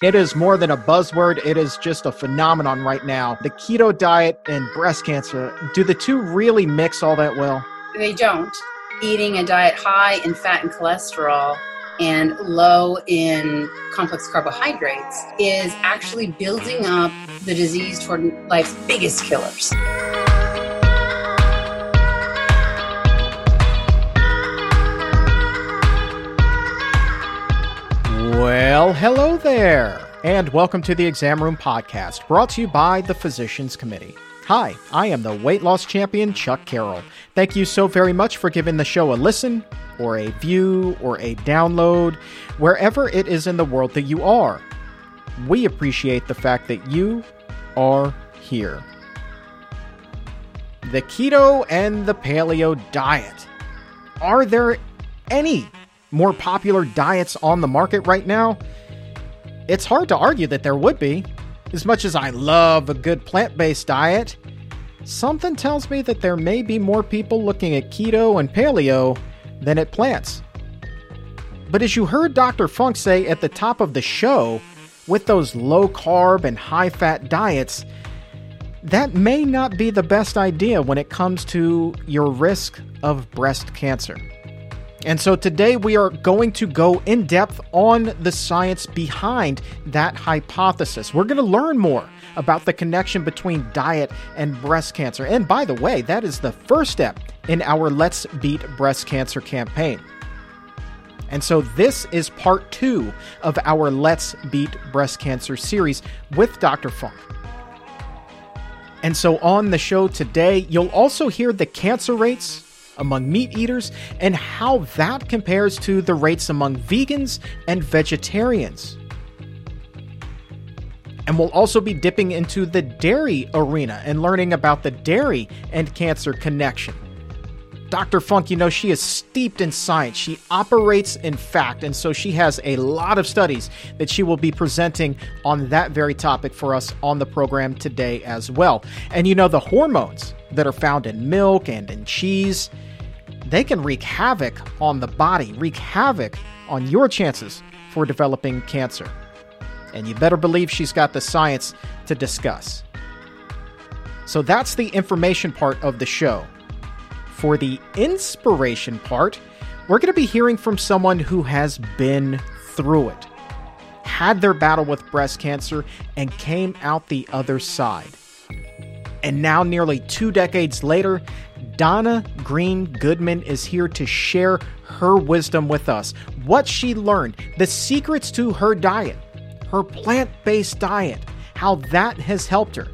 It is more than a buzzword, it is just a phenomenon right now. The keto diet and breast cancer, do the two really mix all that well? They don't. Eating a diet high in fat and cholesterol and low in complex carbohydrates is actually building up the disease toward life's biggest killers. Well, hello there, and welcome to the Exam Room Podcast, brought to you by the Physicians Committee. Hi, I am the weight loss champion, Chuck Carroll. Thank you so very much for giving the show a listen, or a view, or a download, wherever it is in the world that you are. We appreciate the fact that you are here. The keto and the paleo diet. Are there any more popular diets on the market right now, it's hard to argue that there would be. As much as I love a good plant based diet, something tells me that there may be more people looking at keto and paleo than at plants. But as you heard Dr. Funk say at the top of the show, with those low carb and high fat diets, that may not be the best idea when it comes to your risk of breast cancer. And so today we are going to go in depth on the science behind that hypothesis. We're going to learn more about the connection between diet and breast cancer. And by the way, that is the first step in our Let's Beat Breast Cancer campaign. And so this is part two of our Let's Beat Breast Cancer series with Dr. Funk. And so on the show today, you'll also hear the cancer rates among meat eaters and how that compares to the rates among vegans and vegetarians. And we'll also be dipping into the dairy arena and learning about the dairy and cancer connection. Dr. Funk, you know, she is steeped in science. She operates in fact, and so she has a lot of studies that she will be presenting on that very topic for us on the program today as well. And you know, the hormones that are found in milk and in cheese, they can wreak havoc on the body, wreak havoc on your chances for developing cancer. And you better believe she's got the science to discuss. So that's the information part of the show. For the inspiration part, we're going to be hearing from someone who has been through it, had their battle with breast cancer, and came out the other side. And now, nearly two decades later, Donna Green Goodman is here to share her wisdom with us. What she learned, the secrets to her diet, her plant based diet, how that has helped her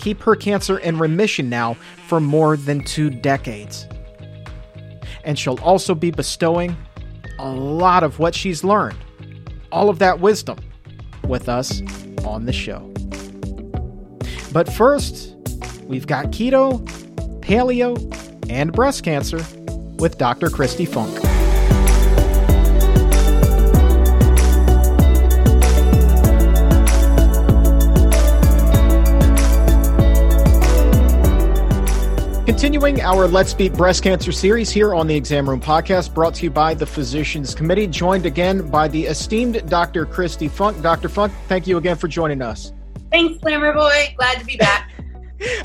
keep her cancer in remission now for more than two decades. And she'll also be bestowing a lot of what she's learned, all of that wisdom, with us on the show. But first, we've got keto paleo, and breast cancer with Dr. Kristi Funk. Continuing our Let's Beat Breast Cancer series here on the Exam Room podcast, brought to you by the Physicians Committee, joined again by the esteemed Dr. Kristi Funk. Dr. Funk, thank you again for joining us. Thanks, Glamour Boy. Glad to be back.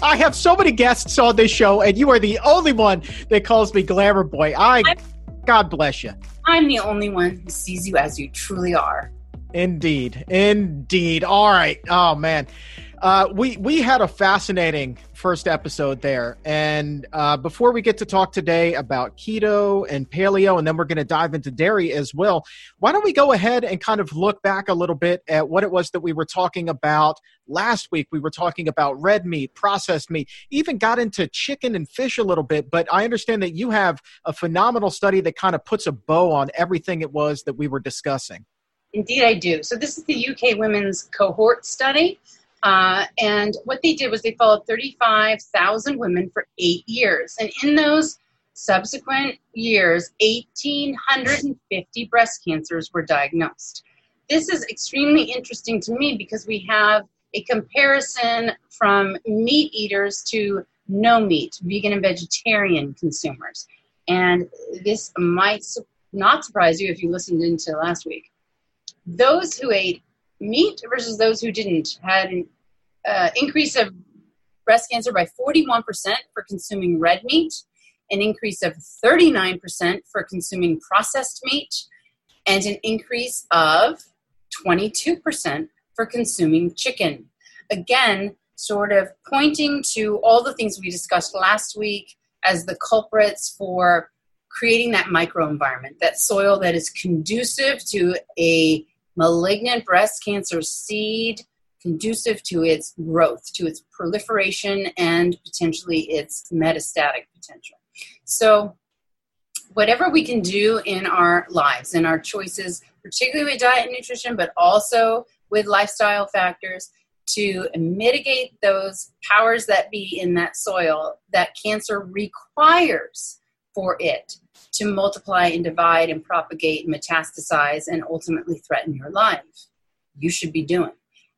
I have so many guests on this show, and you are the only one that calls me Glamour Boy. I, I'm, God bless you. I'm the only one who sees you as you truly are. Indeed, indeed. All right. Oh man, uh, we we had a fascinating first episode there. And uh, before we get to talk today about keto and paleo, and then we're going to dive into dairy as well, why don't we go ahead and kind of look back a little bit at what it was that we were talking about last week? We were talking about red meat, processed meat, even got into chicken and fish a little bit. But I understand that you have a phenomenal study that kind of puts a bow on everything it was that we were discussing. Indeed, I do. So, this is the UK Women's Cohort Study. Uh, and what they did was they followed 35,000 women for eight years. And in those subsequent years, 1,850 breast cancers were diagnosed. This is extremely interesting to me because we have a comparison from meat eaters to no meat, vegan and vegetarian consumers. And this might not surprise you if you listened into last week. Those who ate meat versus those who didn't had an uh, increase of breast cancer by 41% for consuming red meat, an increase of 39% for consuming processed meat, and an increase of 22% for consuming chicken. Again, sort of pointing to all the things we discussed last week as the culprits for creating that microenvironment, that soil that is conducive to a malignant breast cancer seed, conducive to its growth, to its proliferation, and potentially its metastatic potential. So, whatever we can do in our lives and our choices, particularly with diet and nutrition, but also with lifestyle factors, to mitigate those powers that be in that soil that cancer requires for it to multiply and divide and propagate and metastasize and ultimately threaten your life. You should be doing.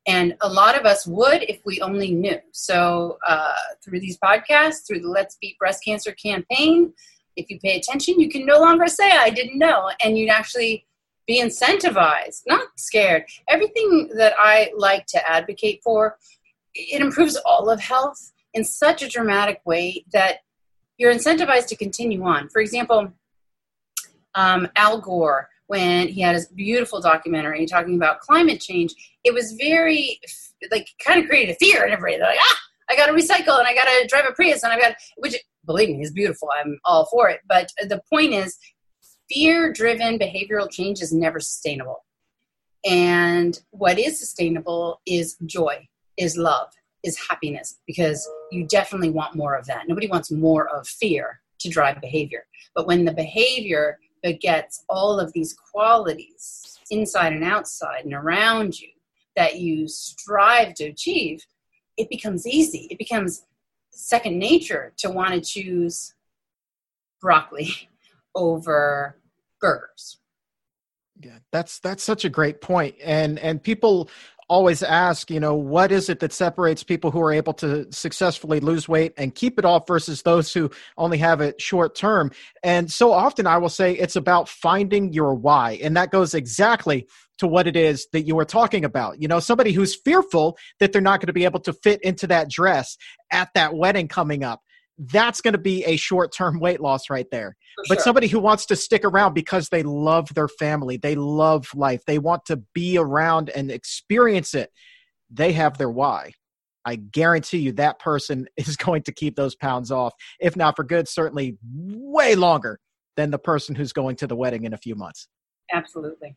And a lot of us would if we only knew. So, uh, through these podcasts, through the Let's Beat Breast Cancer campaign, if you pay attention, you can no longer say, I didn't know. And you'd actually be incentivized, not scared. Everything that I like to advocate for, it improves all of health in such a dramatic way that you're incentivized to continue on. For example, um, Al Gore, when he had his beautiful documentary talking about climate change, it was very, like, kind of created a fear in everybody. They're like, ah, I got to recycle and I got to drive a Prius and I got, which, believe me, is beautiful. I'm all for it. But the point is, fear driven behavioral change is never sustainable. And what is sustainable is joy, is love, is happiness, because you definitely want more of that. Nobody wants more of fear to drive behavior. But when the behavior begets all of these qualities inside and outside and around you that you strive to achieve, it becomes easy. It becomes second nature to want to choose broccoli over burgers. Yeah, that's that's such a great point. And and people always ask, you know, what is it that separates people who are able to successfully lose weight and keep it off versus those who only have it short term? And so often I will say it's about finding your why. And that goes exactly to what it is that you were talking about. You know, somebody who's fearful that they're not going to be able to fit into that dress at that wedding coming up that's going to be a short term weight loss right there. For but sure. somebody who wants to stick around because they love their family, they love life, they want to be around and experience it, they have their why. I guarantee you that person is going to keep those pounds off, if not for good, certainly way longer than the person who's going to the wedding in a few months. Absolutely.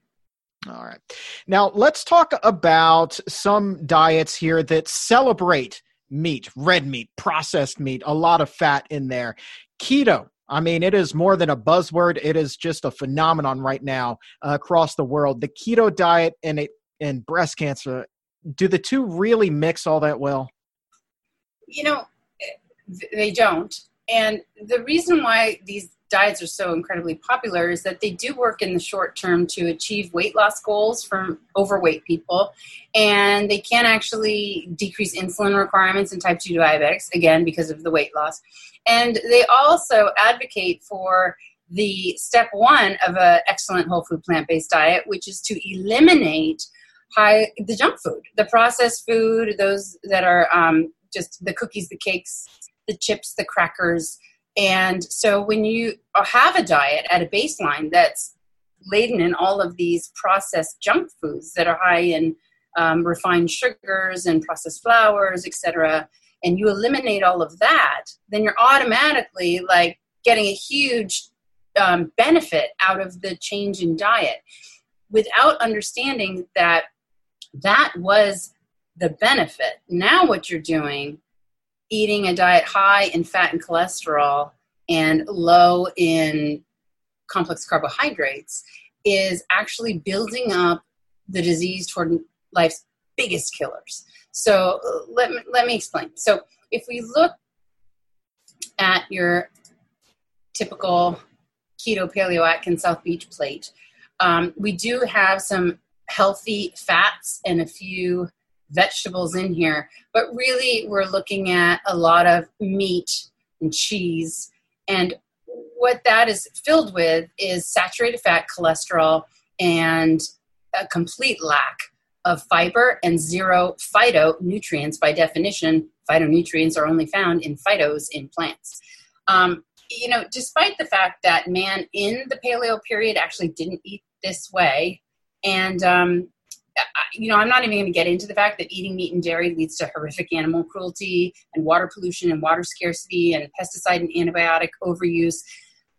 All right. Now, let's talk about some diets here that celebrate meat, red meat, processed meat, a lot of fat in there. Keto, I mean, it is more than a buzzword. It is just a phenomenon right now uh, across the world. The keto diet and it and breast cancer, do the two really mix all that well? You know, they don't. And the reason why these diets are so incredibly popular is that they do work in the short term to achieve weight loss goals from overweight people. And they can actually decrease insulin requirements in type 2 diabetics again because of the weight loss. And they also advocate for the step one of an excellent whole food plant-based diet which is to eliminate high the junk food the processed food those that are um, just the cookies the cakes the chips the crackers and so when you have a diet at a baseline that's laden in all of these processed junk foods that are high in um, refined sugars and processed flours, etc., and you eliminate all of that, then you're automatically like getting a huge um, benefit out of the change in diet without understanding that that was the benefit. Now, what you're doing eating a diet high in fat and cholesterol and low in complex carbohydrates is actually building up the disease toward life's biggest killers. So let me, let me explain. So if we look at your typical keto paleo Atkins South Beach plate, um, we do have some healthy fats and a few vegetables in here, but really we're looking at a lot of meat and cheese. And what that is filled with is saturated fat, cholesterol, and a complete lack of fiber and zero phytonutrients. By definition, phytonutrients are only found in phytos in plants. Um, you know, despite the fact that man in the paleo period actually didn't eat this way, and um, you know, I'm not even going to get into the fact that eating meat and dairy leads to horrific animal cruelty and water pollution and water scarcity and pesticide and antibiotic overuse,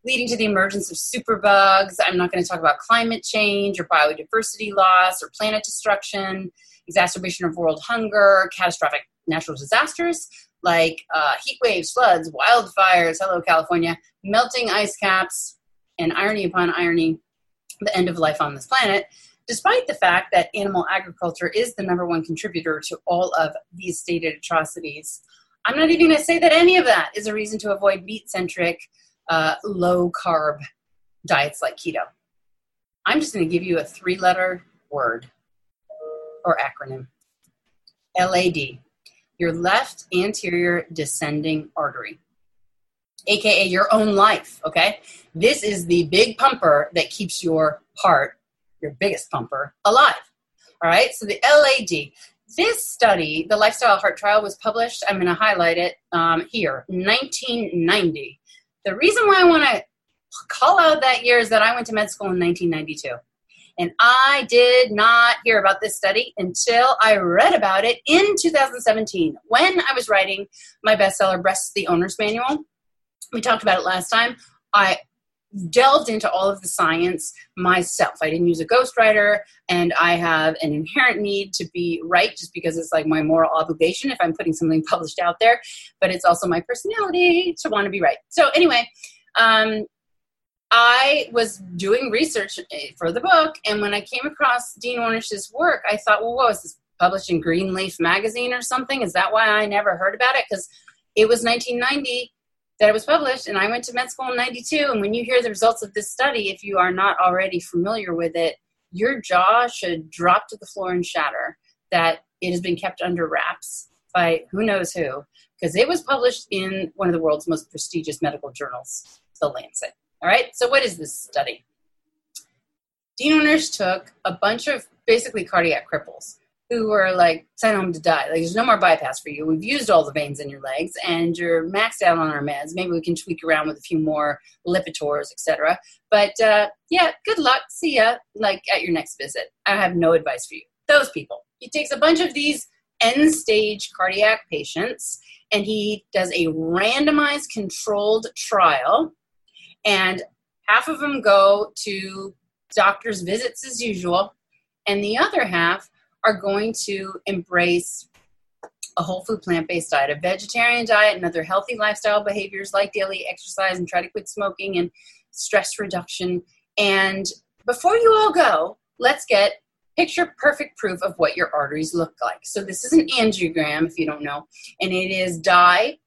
leading to the emergence of superbugs. I'm not going to talk about climate change or biodiversity loss or planet destruction, exacerbation of world hunger, catastrophic natural disasters like uh, heat waves, floods, wildfires, hello, California, melting ice caps, and irony upon irony, the end of life on this planet, despite the fact that animal agriculture is the number one contributor to all of these stated atrocities. I'm not even going to say that any of that is a reason to avoid meat centric, uh, low carb diets like keto. I'm just going to give you a three letter word or acronym LAD your left anterior descending artery, aka your own life. Okay, this is the big pumper that keeps your heart, your biggest pumper, alive. All right, so the LAD. This study, the Lifestyle Heart Trial, was published. I'm going to highlight it um, here, 1990. The reason why I want to call out that year is that I went to med school in 1992. And I did not hear about this study until I read about it in 2017 when I was writing my bestseller, Breast the Owner's Manual. We talked about it last time. I delved into all of the science myself. I didn't use a ghostwriter, and I have an inherent need to be right just because it's like my moral obligation if I'm putting something published out there, but it's also my personality to want to be right. So, anyway, um, I was doing research eh, for the book, and when I came across Dean Ornish's work, I thought, well, what was this published in Greenleaf magazine or something? Is that why I never heard about it? Because it was 1990 that it was published, and I went to med school in 92. And when you hear the results of this study, if you are not already familiar with it, your jaw should drop to the floor and shatter that it has been kept under wraps by who knows who, because it was published in one of the world's most prestigious medical journals, The Lancet. All right, so what is this study? Dean Ornish took a bunch of basically cardiac cripples who were like sent home to die. Like, there's no more bypass for you. We've used all the veins in your legs, and you're maxed out on our meds. Maybe we can tweak around with a few more Lipitors, etc. But uh, yeah, good luck. See ya. Like at your next visit. I have no advice for you. Those people. He takes a bunch of these end stage cardiac patients, and he does a randomized controlled trial and half of them go to doctor's visits as usual, and the other half are going to embrace a whole food plant based diet, a vegetarian diet, and other healthy lifestyle behaviors like daily exercise and try to quit smoking and stress reduction. And before you all go, let's get picture perfect proof of what your arteries look like. So this is an angiogram, if you don't know, and it is dye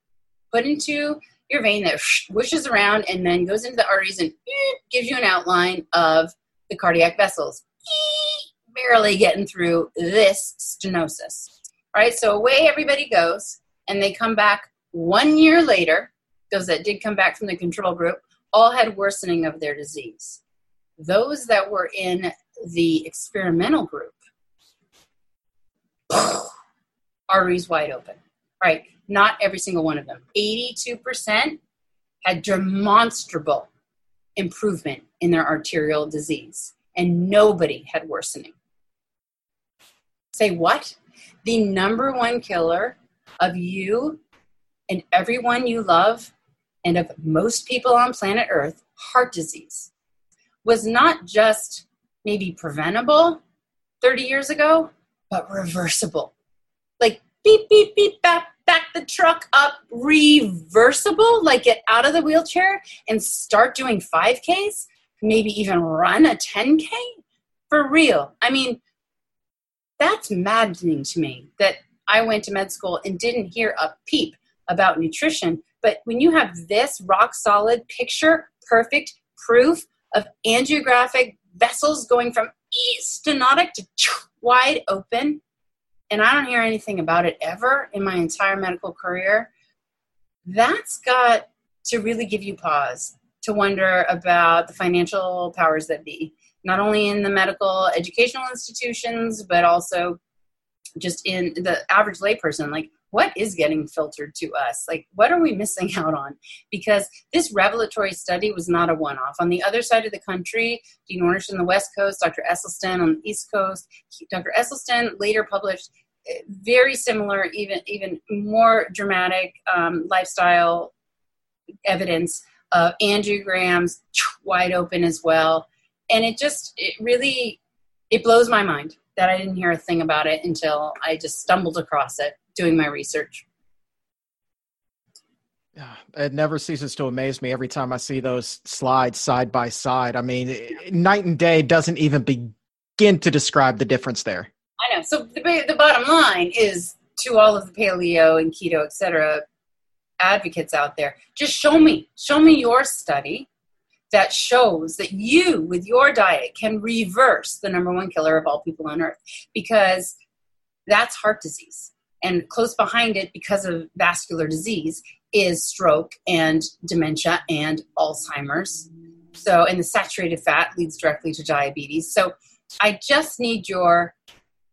put into your vein that whooshes around and then goes into the arteries and gives you an outline of the cardiac vessels. Barely getting through this stenosis. Right? So away everybody goes, and they come back one year later. Those that did come back from the control group all had worsening of their disease. Those that were in the experimental group, arteries wide open. Right? Not every single one of them. 82% had demonstrable improvement in their arterial disease, and nobody had worsening. Say what? The number one killer of you and everyone you love and of most people on planet Earth, heart disease, was not just maybe preventable 30 years ago, but reversible. Like beep, beep, beep, bap, back the truck up reversible, like get out of the wheelchair and start doing 5Ks, maybe even run a 10K? For real. I mean, that's maddening to me that I went to med school and didn't hear a peep about nutrition. But when you have this rock solid picture, perfect proof of angiographic vessels going from stenotic to wide open, and I don't hear anything about it ever in my entire medical career, that's got to really give you pause to wonder about the financial powers that be not only in the medical educational institutions, but also just in the average layperson. Like, what is getting filtered to us? Like, what are we missing out on? Because this revelatory study was not a one off. On the other side of the country, Dean Ornish on the West Coast, Dr. Esselstyn on the East Coast, Dr. Esselstyn later published eh, very similar, even, even more dramatic um, lifestyle evidence of angiograms wide open as well. And it just, it really, it blows my mind that I didn't hear a thing about it until I just stumbled across it doing my research. Yeah, it never ceases to amaze me every time I see those slides side by side. I mean, night and day doesn't even begin to describe the difference there. I know. So the, the bottom line is to all of the paleo and keto, etc., advocates out there, just show me, show me your study that shows that you, with your diet, can reverse the number one killer of all people on earth because that's heart disease. And close behind it because of vascular disease is stroke and dementia and alzheimer's. So and the saturated fat leads directly to diabetes. So i just need your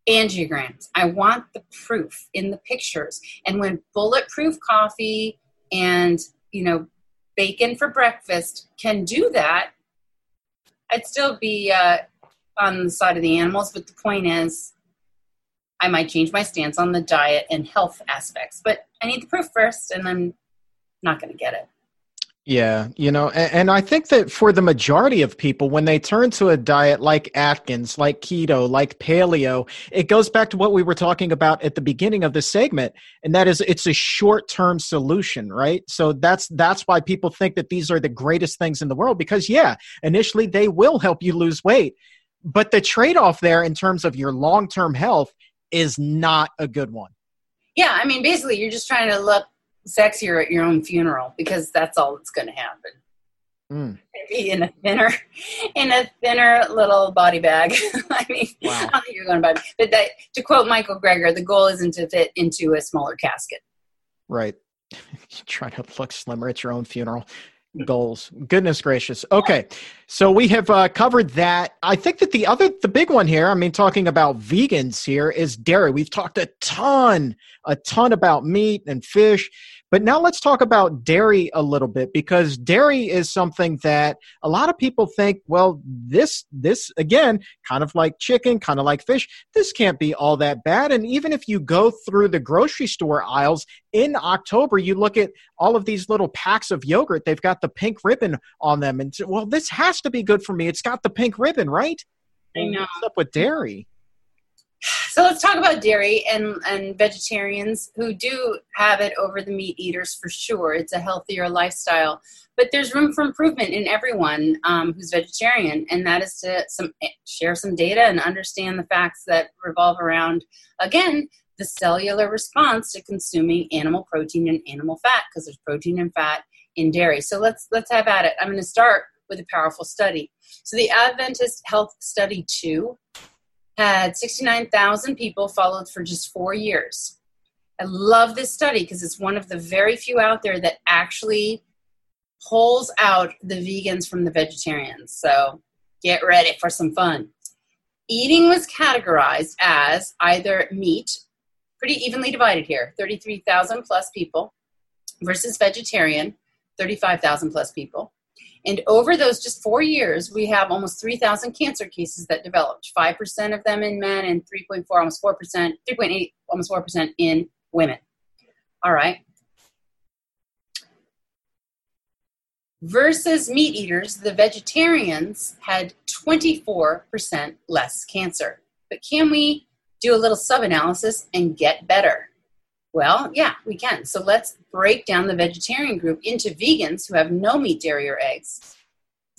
angiograms. I want the proof in the pictures. And when bulletproof coffee and you know bacon for breakfast can do that i'd still be uh, on the side of the animals but the point is I might change my stance on the diet and health aspects. But I need the proof first, and I'm not going to get it. Yeah, you know, and, and, I think that for the majority of people, when they turn to a diet like Atkins, like keto, like paleo, it goes back to what we were talking about at the beginning of the segment, and that is it's a short-term solution, right? So that's that's why people think that these are the greatest things in the world because yeah, initially they will help you lose weight, but the trade-off there in terms of your long-term health is not a good one. Yeah, I mean, basically, you're just trying to look sexier at your own funeral because that's all that's going to happen. Mm. Be in a thinner, in a thinner little body bag. I mean, wow. I think you're going to buy, but that, to quote Michael Greger, the goal isn't to fit into a smaller casket. Right. Try to look slimmer at your own funeral goals. Goodness gracious. Okay. So we have uh, covered that. I think that the other, the big one here, I mean, talking about vegans here is dairy. We've talked a ton, a ton about meat and fish. But now let's talk about dairy a little bit because dairy is something that a lot of people think, well, this, this again, kind of like chicken, kind of like fish, this can't be all that bad. And even if you go through the grocery store aisles in October, you look at all of these little packs of yogurt, they've got the pink ribbon on them. And well, this has to be good for me. It's got the pink ribbon, right? I know. What's up with dairy? So let's talk about dairy and, and vegetarians who do have it over the meat eaters for sure. It's a healthier lifestyle. But there's room for improvement in everyone um, who's vegetarian, and that is to some, share some data and understand the facts that revolve around, again, the cellular response to consuming animal protein and animal fat, because there's protein and fat in dairy. So let's let's have at it. I'm going to start with a powerful study. So the Adventist Health Study 2 had 69,000 people followed for just four years. I love this study because it's one of the very few out there that actually pulls out the vegans from the vegetarians. So get ready for some fun. Eating was categorized as either meat, pretty evenly divided here 33,000 plus people, versus vegetarian, 35,000 plus people. And over those just four years, we have almost 3,000 cancer cases that developed. 5% of them in men and 3.4, almost 4%, 3.8, almost 4% in women. All right. Versus meat eaters, the vegetarians had 24% less cancer. But can we do a little sub analysis and get better? Well, yeah, we can. So let's break down the vegetarian group into vegans who have no meat, dairy, or eggs,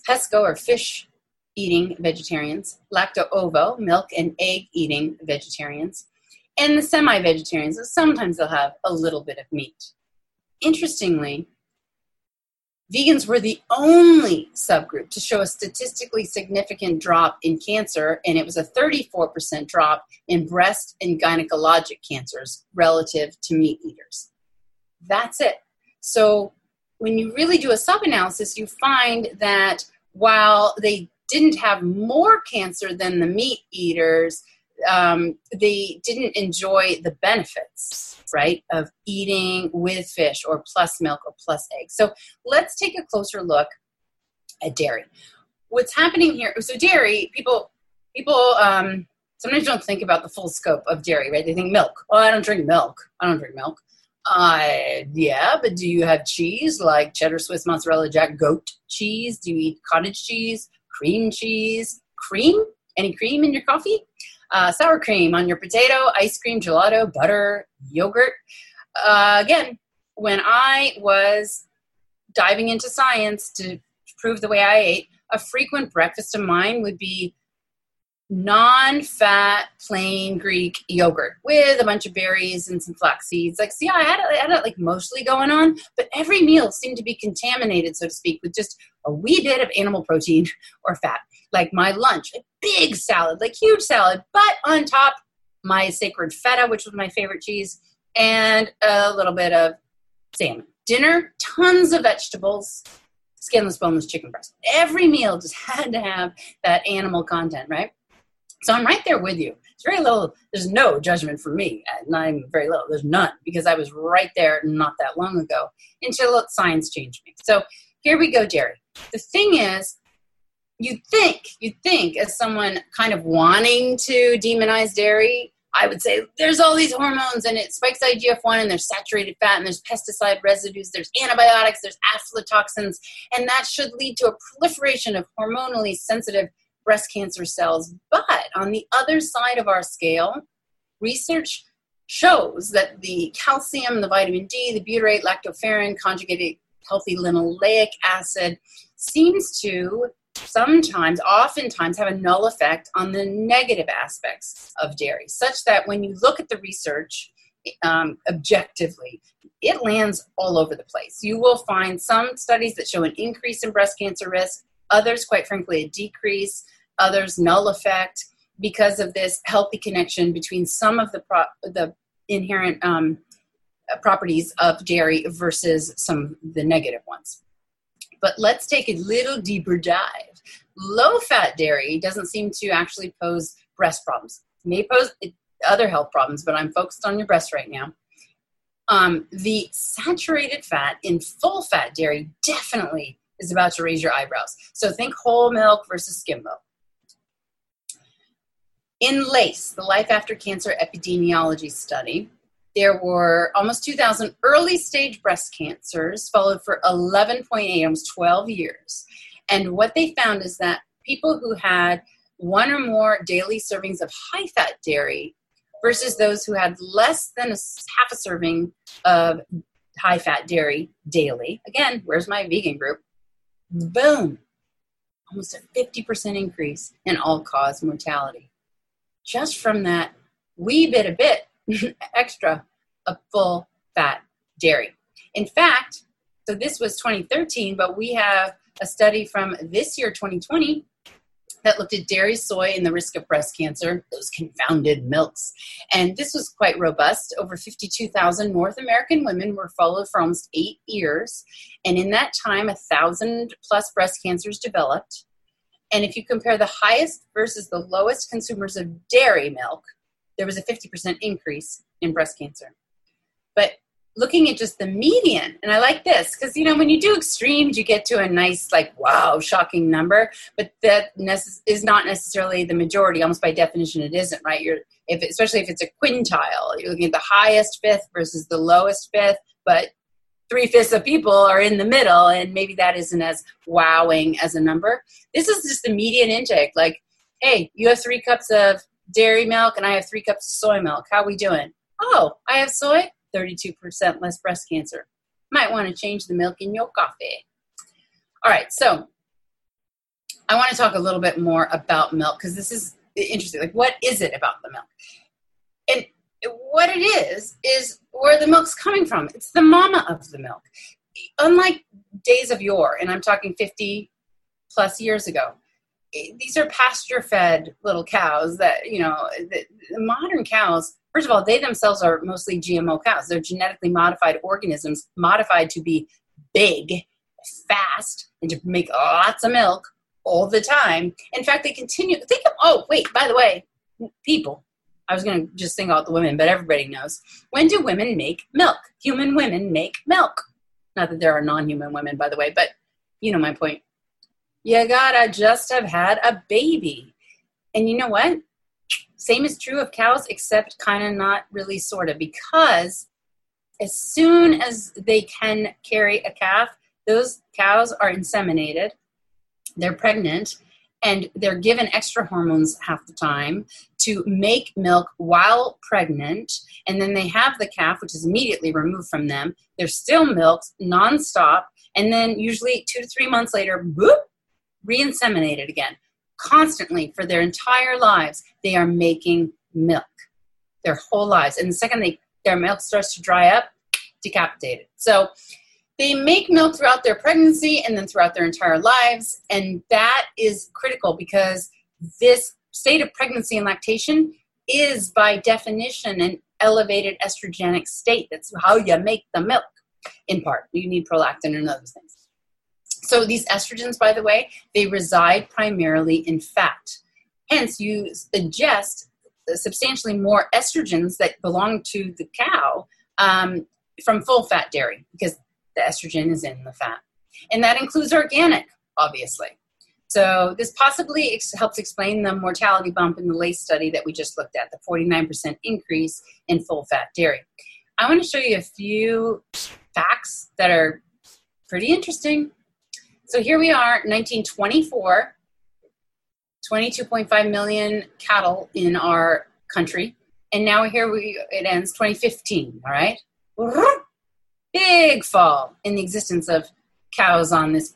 pesco or fish eating vegetarians, lacto ovo, milk and egg eating vegetarians, and the semi vegetarians. Sometimes they'll have a little bit of meat. Interestingly, Vegans were the only subgroup to show a statistically significant drop in cancer, and it was a 34% drop in breast and gynecologic cancers relative to meat eaters. That's it. So, when you really do a sub analysis, you find that while they didn't have more cancer than the meat eaters, um, they didn't enjoy the benefits, right, of eating with fish or plus milk or plus eggs. So let's take a closer look at dairy. What's happening here? So dairy, people, people um, sometimes don't think about the full scope of dairy, right? They think milk. Oh, I don't drink milk. I don't drink milk. Uh, yeah, but do you have cheese like cheddar, Swiss, mozzarella, jack, goat cheese? Do you eat cottage cheese, cream cheese, cream? Any cream in your coffee? Uh, sour cream on your potato, ice cream, gelato, butter, yogurt. Uh, again, when I was diving into science to prove the way I ate, a frequent breakfast of mine would be non-fat plain Greek yogurt with a bunch of berries and some flax seeds. Like, see, I had, I had it like mostly going on, but every meal seemed to be contaminated, so to speak, with just a wee bit of animal protein or fat. Like my lunch, a big salad, like huge salad, but on top my sacred feta, which was my favorite cheese, and a little bit of salmon. Dinner, tons of vegetables, skinless, boneless chicken breast. Every meal just had to have that animal content, right? So I'm right there with you. It's very little, there's no judgment for me. And I'm very little, there's none because I was right there not that long ago until science changed me. So here we go, Jerry. The thing is, you think, you think as someone kind of wanting to demonize dairy, I would say there's all these hormones and it spikes IGF 1 and there's saturated fat and there's pesticide residues, there's antibiotics, there's aflatoxins, and that should lead to a proliferation of hormonally sensitive breast cancer cells. But on the other side of our scale, research shows that the calcium, the vitamin D, the butyrate, lactoferrin, conjugated healthy linoleic acid seems to sometimes, oftentimes, have a null effect on the negative aspects of dairy, such that when you look at the research um, objectively, it lands all over the place. You will find some studies that show an increase in breast cancer risk, others, quite frankly, a decrease, others, null effect because of this healthy connection between some of the pro- the inherent um, properties of dairy versus some of the negative ones. But let's take a little deeper dive. Low fat dairy doesn't seem to actually pose breast problems. It may pose other health problems, but I'm focused on your breast right now. Um, the saturated fat in full fat dairy definitely is about to raise your eyebrows. So think whole milk versus skim milk. In LACE, the Life After Cancer Epidemiology Study, there were almost 2,000 early stage breast cancers, followed for 11.8, almost 12 years. And what they found is that people who had one or more daily servings of high fat dairy versus those who had less than a half a serving of high fat dairy daily. Again, where's my vegan group? Boom! Almost a 50% increase in all cause mortality. Just from that wee bit of bit extra of full fat dairy. In fact, so this was 2013, but we have a study from this year, 2020, that looked at dairy, soy, and the risk of breast cancer, those confounded milks. And this was quite robust. Over 52,000 North American women were followed for almost eight years. And in that time, a thousand plus breast cancers developed. And if you compare the highest versus the lowest consumers of dairy milk, there was a 50% increase in breast cancer. But looking at just the median, and I like this because you know when you do extremes, you get to a nice like wow, shocking number, but that is not necessarily the majority. Almost by definition, it isn't right. You're if especially if it's a quintile, you're looking at the highest fifth versus the lowest fifth, but three fifths of people are in the middle, and maybe that isn't as wowing as a number. This is just the median intake. Like, hey, you have three cups of dairy milk, and I have three cups of soy milk. How we doing? Oh, I have soy 32% less breast cancer. Might want to change the milk in your coffee. All right, so I want to talk a little bit more about milk because this is interesting. Like, what is it about the milk? And what it is, is where the milk's coming from. It's the mama of the milk. Unlike days of yore, and I'm talking 50 plus years ago, these are pasture fed little cows that, you know, the, the modern cows First of all, they themselves are mostly GMO cows. They're genetically modified organisms, modified to be big, fast, and to make lots of milk all the time. In fact, they continue. Think of, oh, wait, by the way, people. I was going to just single out the women, but everybody knows. When do women make milk? Human women make milk. Not that there are non human women, by the way, but you know my point. You gotta just have had a baby. And you know what? Same is true of cows, except kind of not really, sort of, because as soon as they can carry a calf, those cows are inseminated, they're pregnant, and they're given extra hormones half the time to make milk while pregnant. And then they have the calf, which is immediately removed from them. They're still milked nonstop. And then, usually, two to three months later, boop, re inseminated again. Constantly for their entire lives, they are making milk their whole lives. And the second they, their milk starts to dry up, decapitated. So they make milk throughout their pregnancy and then throughout their entire lives. And that is critical because this state of pregnancy and lactation is, by definition, an elevated estrogenic state. That's how you make the milk, in part. You need prolactin and other things. So, these estrogens, by the way, they reside primarily in fat. Hence, you ingest substantially more estrogens that belong to the cow um, from full fat dairy because the estrogen is in the fat. And that includes organic, obviously. So this possibly ex- helps explain the mortality bump in the LACE study that we just looked at, the 49% increase in full fat dairy. I want to show you a few facts that are pretty interesting. So here we are, 1924, 22.5 million cattle in our country. And now here we it ends 2015, all right? Big fall in the existence of cows on this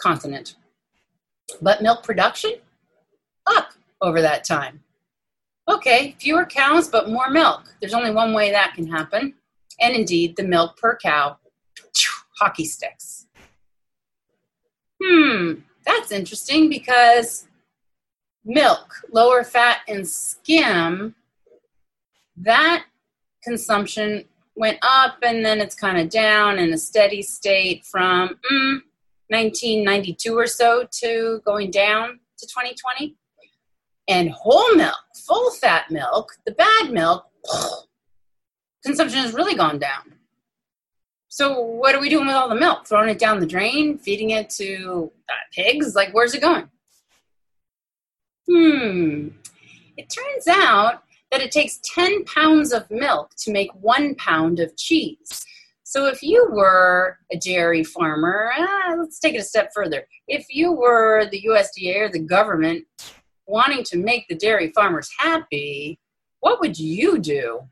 continent. But milk production up over that time. Okay, fewer cows but more milk. There's only one way that can happen. And indeed, the milk per cow hockey sticks. Hmm, that's interesting because milk, lower fat and skim, that consumption went up and then it's kind of down in a steady state from mm, 1992 or so to going down to 2020. And whole milk, full fat milk, the bad milk, consumption has really gone down. So what are we doing with all the milk? Throwing it down the drain, feeding it to uh, pigs? Like, where's it going? Hmm. It turns out that it takes 10 pounds of milk to make one pound of cheese. So if you were a dairy farmer, ah, let's take it a step further. If you were the USDA or the government wanting to make the dairy farmers happy, what would you do?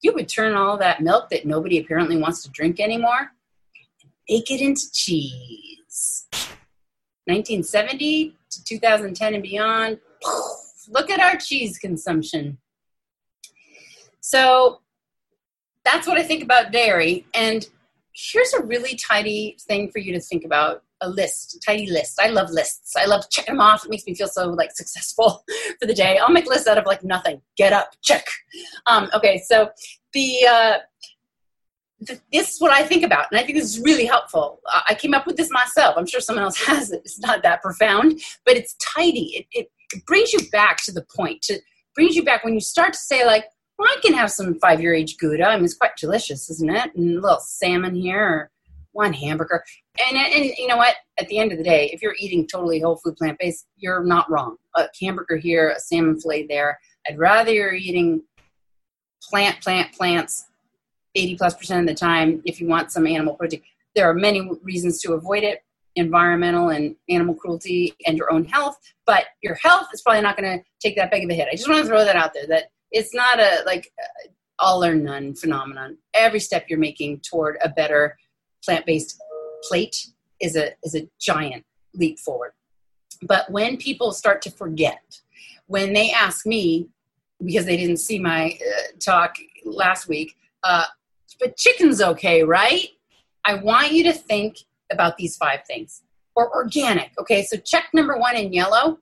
You would turn all that milk that nobody apparently wants to drink anymore and make it into cheese. 1970 to 2010 and beyond, look at our cheese consumption. So that's what I think about dairy. And here's a really tidy thing for you to think about a list, tidy list. I love lists. I love checking them off. It makes me feel so like successful for the day. I'll make lists out of like nothing. Get up, check. Um, okay, so the uh, this is what I think about, and I think this is really helpful. I came up with this myself. I'm sure someone else has it. It's not that profound, but it's tidy. It, it, it brings you back to the point. To brings you back when you start to say like, well, I can have some five year age Gouda. I mean, it's quite delicious, isn't it? And a little salmon here or one hamburger. And, and you know what? At the end of the day, if you're eating totally whole food plant based, you're not wrong. A hamburger here, a salmon fillet there. I'd rather you're eating plant, plant, plants 80 plus percent of the time if you want some animal protein. There are many reasons to avoid it environmental and animal cruelty and your own health, but your health is probably not going to take that big of a hit. I just want to throw that out there that it's not a like all or none phenomenon. Every step you're making toward a better plant-based plate is a is a giant leap forward. But when people start to forget, when they ask me because they didn't see my uh, talk last week, uh, but chicken's okay, right? I want you to think about these five things. Or organic. Okay, so check number one in yellow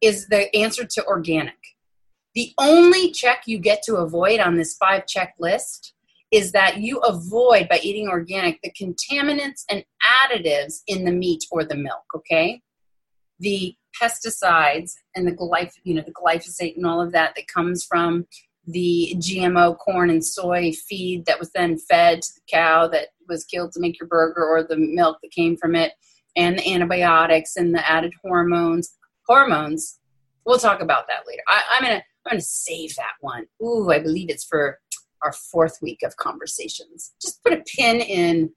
is the answer to organic. The only check you get to avoid on this five check list is that you avoid by eating organic the contaminants and additives in the meat or the milk, okay? the pesticides and the glyph you know the glyphosate and all of that that comes from the GMO corn and soy feed that was then fed to the cow that was killed to make your burger or the milk that came from it and the antibiotics and the added hormones hormones. We'll talk about that later. I, i'm gonna i'm gonna save that one. Ooh i believe it's for our fourth week of conversations. Just put a pin in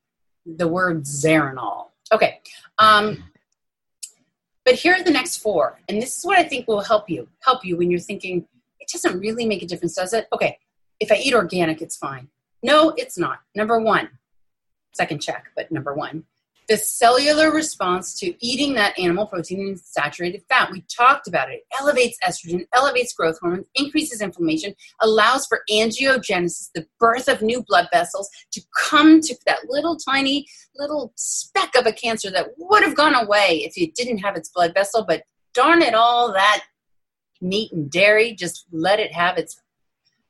the word zeranol okay um, but here are the next four and this is what i think will help you help you when you're thinking it doesn't really make a difference does it? Okay if i eat organic it's fine. No it's not. Number one second check but number one the cellular response to eating that animal protein and saturated fat. We talked about it. It elevates estrogen, elevates growth hormones, increases inflammation, allows for angiogenesis, the birth of new blood vessels, to come to that little tiny little speck of a cancer that would have gone away if you didn't have its blood vessel. But darn it all, that meat and dairy just let it have its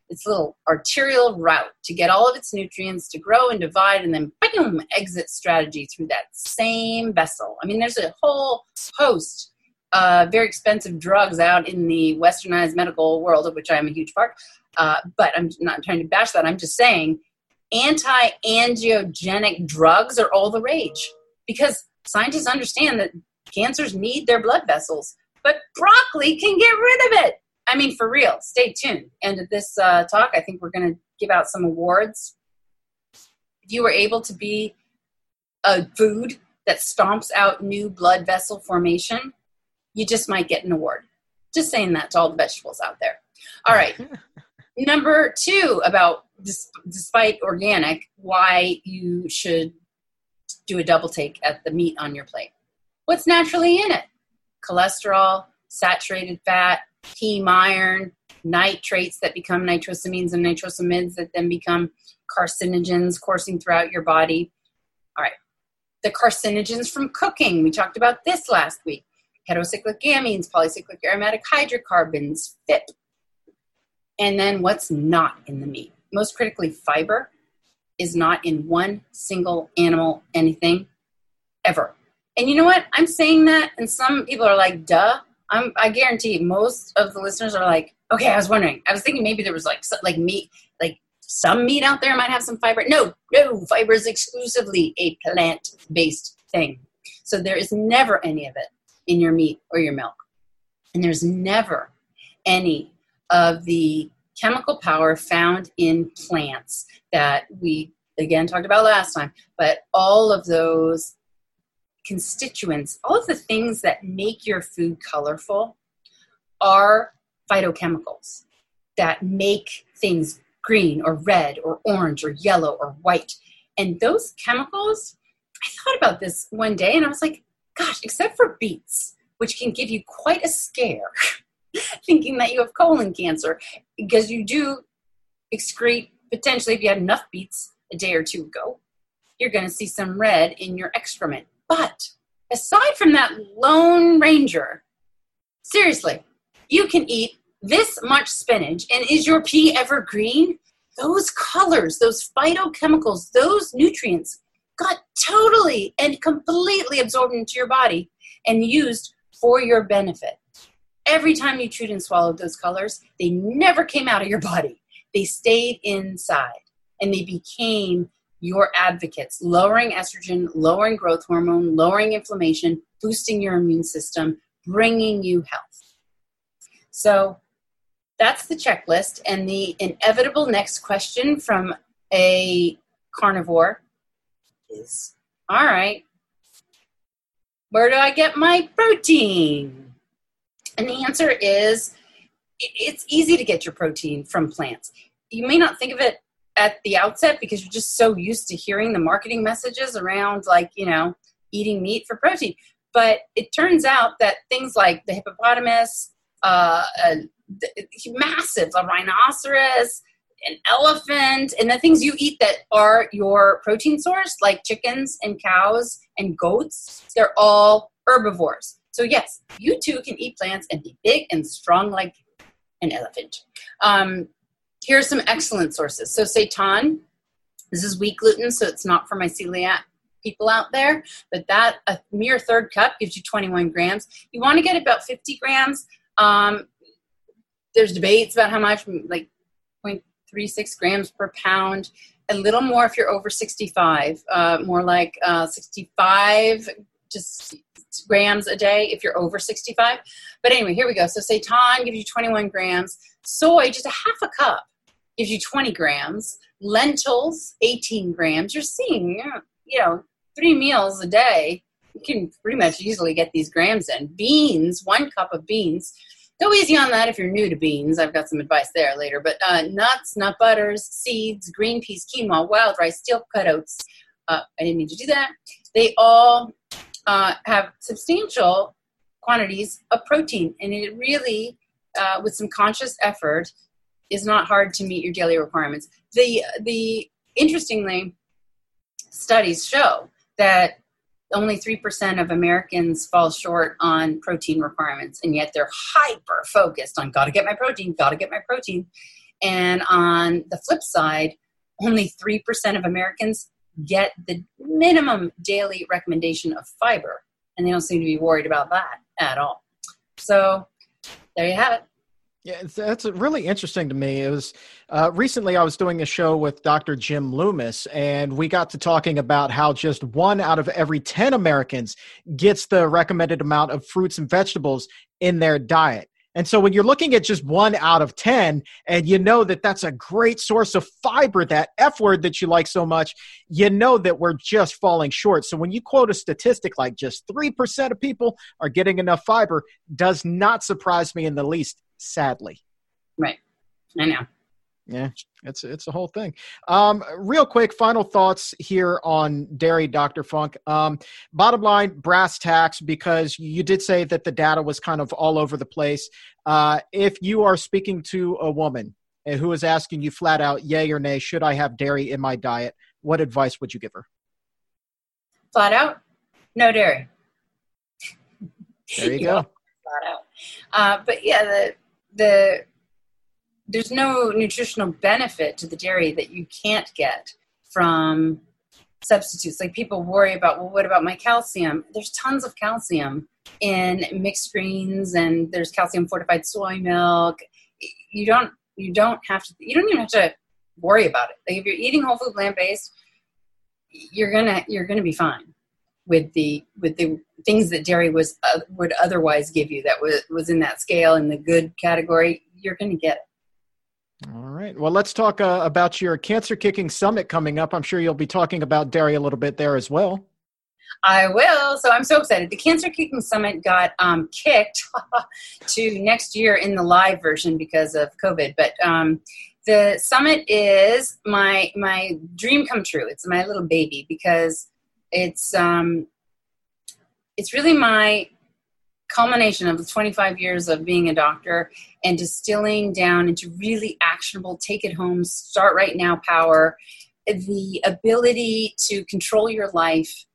its little arterial route to get all of its nutrients to grow and divide and then boom, exit strategy through that same vessel. I mean, there's a whole host of very expensive drugs out in the westernized medical world, of which I'm a huge part. Uh, but I'm not trying to bash that. I'm just saying anti angiogenic drugs are all the rage because scientists understand that cancers need their blood vessels, but broccoli can get rid of it. I mean, for real, stay tuned. And at this uh, talk, I think we're going to give out some awards. If you were able to be a food that stomps out new blood vessel formation, you just might get an award. Just saying that to all the vegetables out there. All right. Number two, about despite organic, why you should do a double take at the meat on your plate. What's naturally in it? Cholesterol, saturated fat, heme iron, nitrates that become nitrosamines and nitrosamides that then become carcinogens coursing throughout your body. All right. The carcinogens from cooking. We talked about this last week. Heterocyclic amines, polycyclic aromatic hydrocarbons, PhIP. And then what's not in the meat? Most critically, fiber is not in one single animal anything ever. And you know what? I'm saying that, and some people are like, duh. I'm, I guarantee most of the listeners are like, okay, I was wondering. I was thinking maybe there was like like meat, like some meat out there might have some fiber. No, no, fiber is exclusively a plant-based thing. So there is never any of it in your meat or your milk, and there's never any of the chemical power found in plants that we again talked about last time. But all of those constituents, all of the things that make your food colorful are phytochemicals that make things green or red or orange or yellow or white. And those chemicals, I thought about this one day and I was like, gosh, except for beets, which can give you quite a scare, thinking that you have colon cancer, because you do excrete, potentially, if you had enough beets a day or two ago, you're going to see some red in your excrement. But aside from that Lone Ranger, seriously, you can eat this much spinach, and is your pea ever green? Those colors, those phytochemicals, those nutrients got totally and completely absorbed into your body and used for your benefit. Every time you chewed and swallowed those colors, they never came out of your body. They stayed inside and they became your advocates, lowering estrogen, lowering growth hormone, lowering inflammation, boosting your immune system, bringing you health. So that's the checklist. And the inevitable next question from a carnivore is all right, where do I get my protein? And the answer is it's easy to get your protein from plants. You may not think of it at the outset because you're just so used to hearing the marketing messages around like you know eating meat for protein. But it turns out that things like the hippopotamus uh, uh, massive a rhinoceros an elephant and the things you eat that are your protein source like chickens and cows and goats they're all herbivores. So yes you too can eat plants and be big and strong like an elephant. Um, here are some excellent sources. So seitan, this is wheat gluten, so it's not for my celiac people out there, but that a mere third cup gives you 21 grams. You want to get about 50 grams. Um, there's debates about how much, like 0.36 grams per pound. A little more if you're over 65, uh, more like uh, 65 just grams a day if you're over 65. But anyway, here we go. So seitan gives you 21 grams. Soy, just a half a cup, gives you 20 grams. Lentils, 18 grams. You're seeing, you know, three meals a day. You can pretty much easily get these grams in. Beans, one cup of beans. Go easy on that if you're new to beans. I've got some advice there later. But uh, nuts, nut butters, seeds, green peas, quinoa, wild rice, steel cut oats. Uh, I didn't mean to do that. They all uh, have substantial quantities of protein, and it really, uh, with some conscious effort, is not hard to meet your daily requirements. The the interestingly, studies show that only 3% of Americans fall short on protein requirements, and yet they're hyper focused on gotta get my protein, gotta get my protein. And on the flip side, only 3% of Americans get the minimum daily recommendation of fiber, and they don't seem to be worried about that at all. So there you have it. Yeah, that's really interesting to me. It was uh, recently I was doing a show with Dr. Jim Loomis, and we got to talking about how just one out of every 10 Americans gets the recommended amount of fruits and vegetables in their diet. And so when you're looking at just one out of 10, and you know that that's a great source of fiber, that F word that you like so much, you know that we're just falling short. So when you quote a statistic like just 3% of people are getting enough fiber, does not surprise me in the least, sadly. Right. I know. Yeah, it's it's a whole thing. Um, real quick, final thoughts here on dairy, Doctor Funk. Um, bottom line, brass tacks, because you did say that the data was kind of all over the place. Uh, if you are speaking to a woman who is asking you flat out, yay or nay, should I have dairy in my diet? What advice would you give her? Flat out, no dairy. There you go. Flat out. Uh, but yeah, the the there's no nutritional benefit to the dairy that you can't get from substitutes. Like people worry about, well, what about my calcium? There's tons of calcium in mixed greens, and there's calcium fortified soy milk. You don't you don't have to you don't even have to worry about it. Like if you're eating whole food plant based, you're gonna you're gonna be fine with the with the things that dairy was uh, would otherwise give you that was was in that scale in the good category. You're gonna get it. All right. Well, let's talk uh, about your Cancer Kicking Summit coming up. I'm sure you'll be talking about dairy a little bit there as well. I will. So I'm so excited. The Cancer Kicking Summit got um, kicked to next year in the live version because of COVID. But um, the summit is my my dream come true. It's my little baby because it's um, it's really my culmination of the 25 years of being a doctor and distilling down into really actionable, take it home, start right now power, the ability to control your life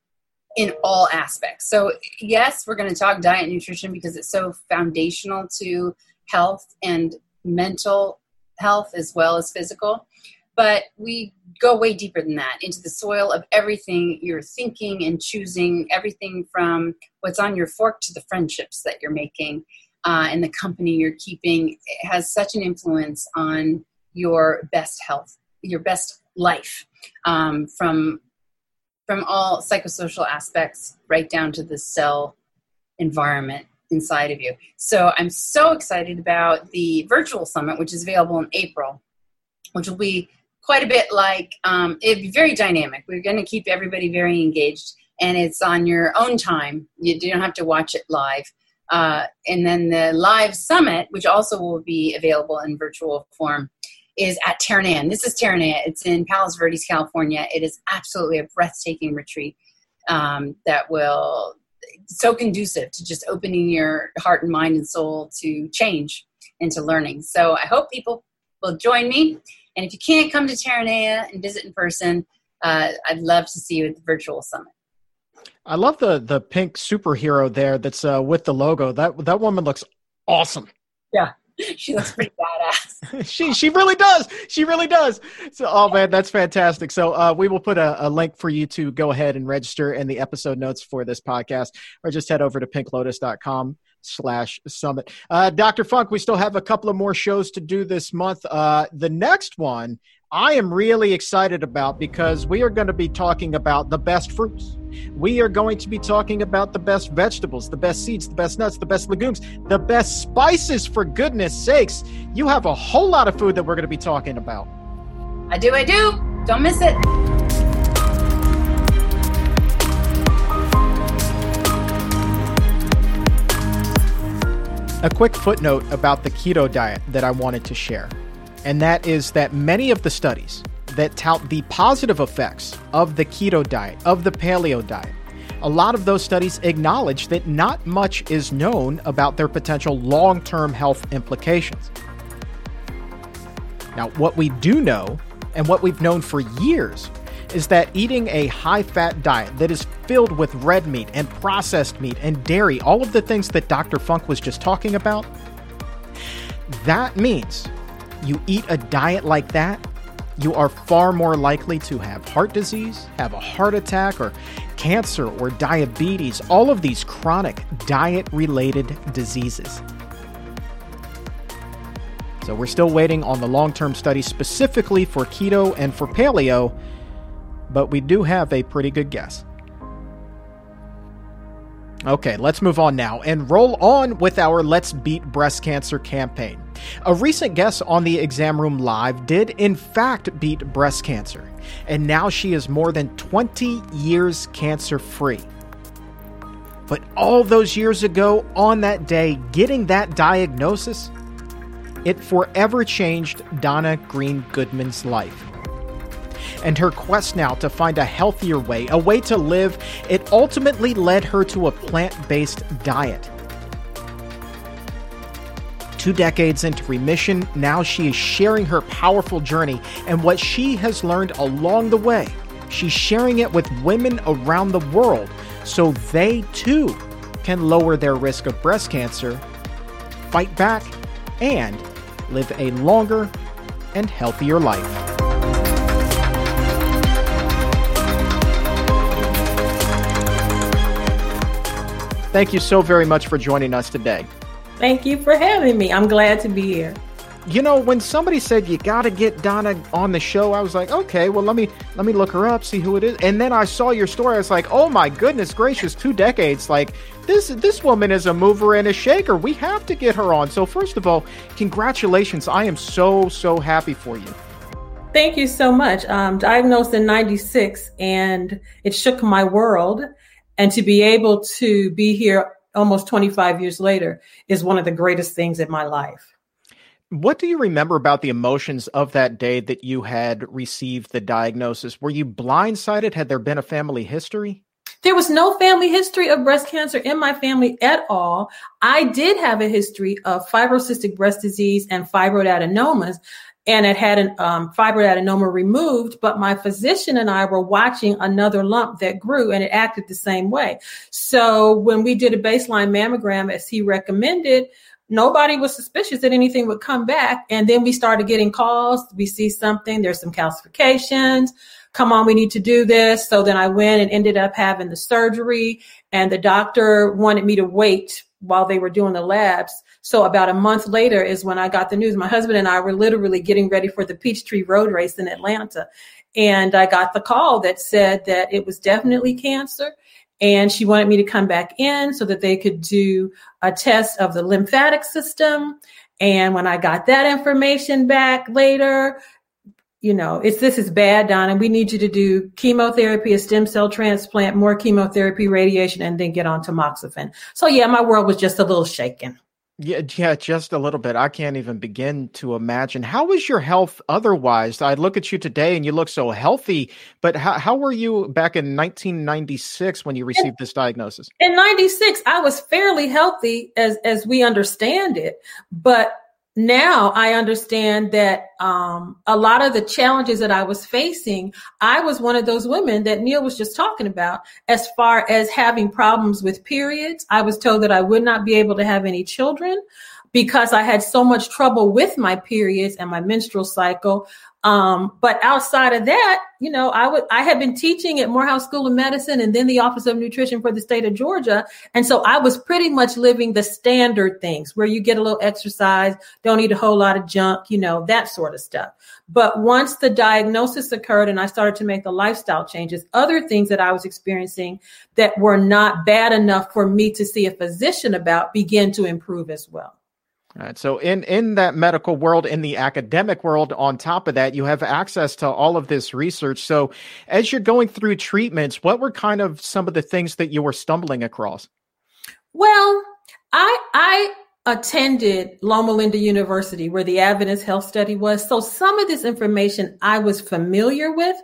in all aspects. So, yes, we're going to talk diet and nutrition because it's so foundational to health and mental health as well as physical. But we go way deeper than that into the soil of everything you're thinking and choosing, everything from what's on your fork to the friendships that you're making uh, and the company you're keeping. It has such an influence on your best health, your best life, um, from from all psychosocial aspects right down to the cell environment inside of you. So I'm so excited about the virtual summit, which is available in April, which will be quite a bit like um, it'd be very dynamic. We're going to keep everybody very engaged, and it's on your own time. You don't have to watch it live. Uh, and then the live summit, which also will be available in virtual form, is at Terranea. This is Terranea. It's in Palos Verdes, California. It is absolutely a breathtaking retreat um, that will so conducive to just opening your heart and mind and soul to change and to learning. So I hope people will join me. And if you can't come to Terranea and visit in person, uh, I'd love to see you at the virtual summit. I love the the pink superhero there that's uh, with the logo. That that woman looks awesome. Yeah, she looks pretty badass. she she really does. She really does. So oh man, that's fantastic. So uh, we will put a, a, link for you to go ahead and register in the episode notes for this podcast, or just head over to pinklotus.com slash summit. Uh, Dr. Funk, we still have a couple of more shows to do this month. Uh, the next one I am really excited about because we are going to be talking about the best fruits. We are going to be talking about the best vegetables, the best seeds, the best nuts, the best legumes, the best spices, for goodness sakes. You have a whole lot of food that we're going to be talking about. I do, I do. Don't miss it. A quick footnote about the keto diet that I wanted to share and that is that many of the studies that tout the positive effects of the keto diet, of the paleo diet, a lot of those studies acknowledge that not much is known about their potential long term health implications. Now, what we do know, and what we've known for years, is that eating a high fat diet that is filled with red meat and processed meat and dairy, all of the things that Dr. Funk was just talking about, that means you eat a diet like that, you are far more likely to have heart disease, have a heart attack, or cancer or diabetes, all of these chronic diet related diseases. So we're still waiting on the long term study specifically for keto and for paleo, but we do have a pretty good guess. Okay, let's move on now and roll on with our Let's Beat Breast Cancer campaign. A recent guest on the Exam Room Live did, in fact, beat breast cancer, and now she is more than 20 years cancer free. But all those years ago, on that day, getting that diagnosis, it forever changed Donna Green Goodman's life and her quest now to find a healthier way, a way to live, it ultimately led her to a plant based diet. Two decades into remission, now she is sharing her powerful journey and what she has learned along the way. She's sharing it with women around the world so they too can lower their risk of breast cancer, fight back, and live a longer and healthier life. Thank you so very much for joining us today. Thank you for having me. I'm glad to be here. You know, when somebody said you got to get Donna on the show, I was like, okay, well let me let me look her up, see who it is. And then I saw your story. I was like, oh my goodness gracious, two decades. Like this this woman is a mover and a shaker. We have to get her on. So first of all, congratulations. I am so so happy for you. Thank you so much. Um, diagnosed in '96, and it shook my world and to be able to be here almost 25 years later is one of the greatest things in my life. What do you remember about the emotions of that day that you had received the diagnosis? Were you blindsided? Had there been a family history? There was no family history of breast cancer in my family at all. I did have a history of fibrocystic breast disease and fibroid adenomas and it had a um, fibroid adenoma removed, but my physician and I were watching another lump that grew and it acted the same way. So when we did a baseline mammogram as he recommended, nobody was suspicious that anything would come back. And then we started getting calls. We see something, there's some calcifications. Come on, we need to do this. So then I went and ended up having the surgery and the doctor wanted me to wait while they were doing the labs. So about a month later is when I got the news. My husband and I were literally getting ready for the Peachtree Road Race in Atlanta. And I got the call that said that it was definitely cancer. And she wanted me to come back in so that they could do a test of the lymphatic system. And when I got that information back later, you know, it's this is bad, Donna. We need you to do chemotherapy, a stem cell transplant, more chemotherapy, radiation, and then get on tamoxifen. So yeah, my world was just a little shaken. Yeah, yeah, just a little bit. I can't even begin to imagine. How was your health otherwise? I look at you today and you look so healthy, but how, how were you back in 1996 when you received in, this diagnosis? In 96, I was fairly healthy as as we understand it, but now I understand that um, a lot of the challenges that I was facing, I was one of those women that Neal was just talking about. As far as having problems with periods, I was told that I would not be able to have any children. Because I had so much trouble with my periods and my menstrual cycle. Um, but outside of that, you know, I would I had been teaching at Morehouse School of Medicine and then the Office of Nutrition for the state of Georgia. And so I was pretty much living the standard things where you get a little exercise, don't eat a whole lot of junk, you know, that sort of stuff. But once the diagnosis occurred and I started to make the lifestyle changes, other things that I was experiencing that were not bad enough for me to see a physician about began to improve as well. Right. So in in that medical world, in the academic world, on top of that, you have access to all of this research. So as you're going through treatments, what were kind of some of the things that you were stumbling across? Well, I I attended Loma Linda University where the Adventist Health Study was. So some of this information I was familiar with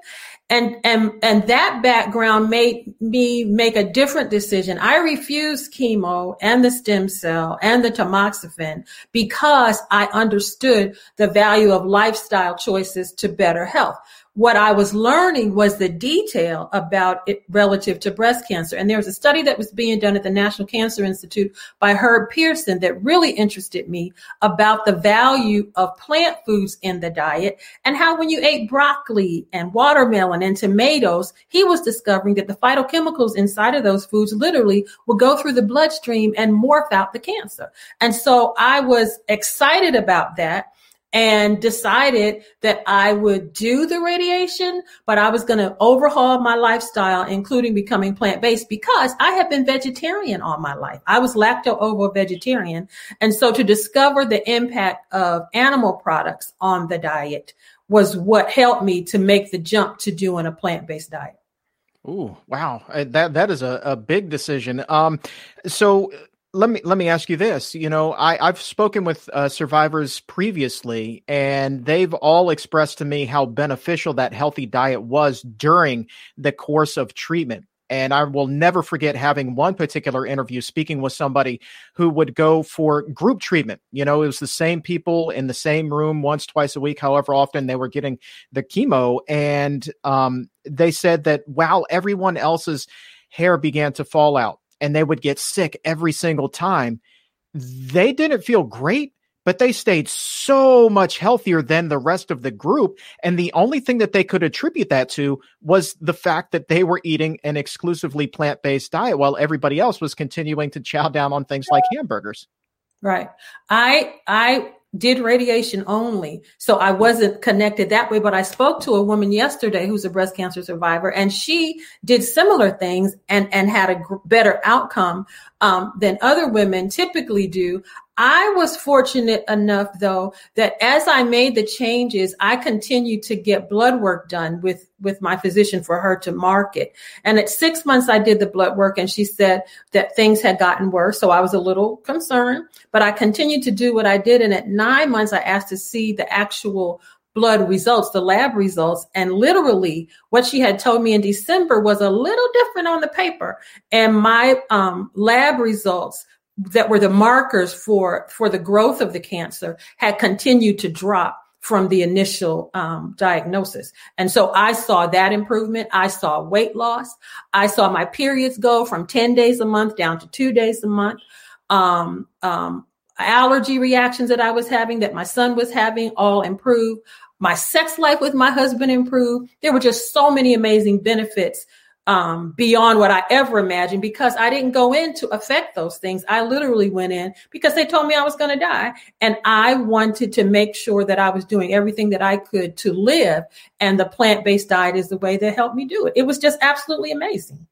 and and and that background made me make a different decision. I refused chemo and the stem cell and the tamoxifen because I understood the value of lifestyle choices to better health what I was learning was the detail about it relative to breast cancer. And there was a study that was being done at the National Cancer Institute by Herb Pierson that really interested me about the value of plant foods in the diet and how when you ate broccoli and watermelon and tomatoes, he was discovering that the phytochemicals inside of those foods literally would go through the bloodstream and morph out the cancer. And so I was excited about that and decided that I would do the radiation, but I was going to overhaul my lifestyle, including becoming plant based because I had been vegetarian all my life. I was lacto ovo vegetarian. And so to discover the impact of animal products on the diet was what helped me to make the jump to doing a plant based diet. Ooh, wow. Uh, that that is a, a big decision. Um, so let me let me ask you this. You know, I, I've spoken with uh, survivors previously, and they've all expressed to me how beneficial that healthy diet was during the course of treatment. And I will never forget having one particular interview speaking with somebody who would go for group treatment. You know, it was the same people in the same room once, twice a week, however often they were getting the chemo. And um, they said that while everyone else's hair began to fall out, and they would get sick every single time. They didn't feel great, but they stayed so much healthier than the rest of the group. And the only thing that they could attribute that to was the fact that they were eating an exclusively plant based diet while everybody else was continuing to chow down on things like hamburgers. Right. I I did radiation only. So I wasn't connected that way. But I spoke to a woman yesterday who's a breast cancer survivor, and she did similar things and, and had a better outcome um, than other women typically do. I was fortunate enough, though, that as I made the changes, I continued to get blood work done with, with my physician for her to mark it. And at six months, I did the blood work and she said that things had gotten worse. So I was a little concerned, but I continued to do what I did. And at nine months, I asked to see the actual blood results, the lab results. And literally, what she had told me in December was a little different on the paper. And my um, lab results that were the markers for for the growth of the cancer had continued to drop from the initial um, diagnosis. And so I saw that improvement. I saw weight loss. I saw my periods go from 10 days a month down to two days a month. Um, um, allergy reactions that I was having, that my son was having, all improved. My sex life with my husband improved. There were just so many amazing benefits um, beyond what I ever imagined because I didn't go in to affect those things. I literally went in because they told me I was going to die. And I wanted to make sure that I was doing everything that I could to live. And the plant based diet is the way that helped me do it. It was just absolutely amazing.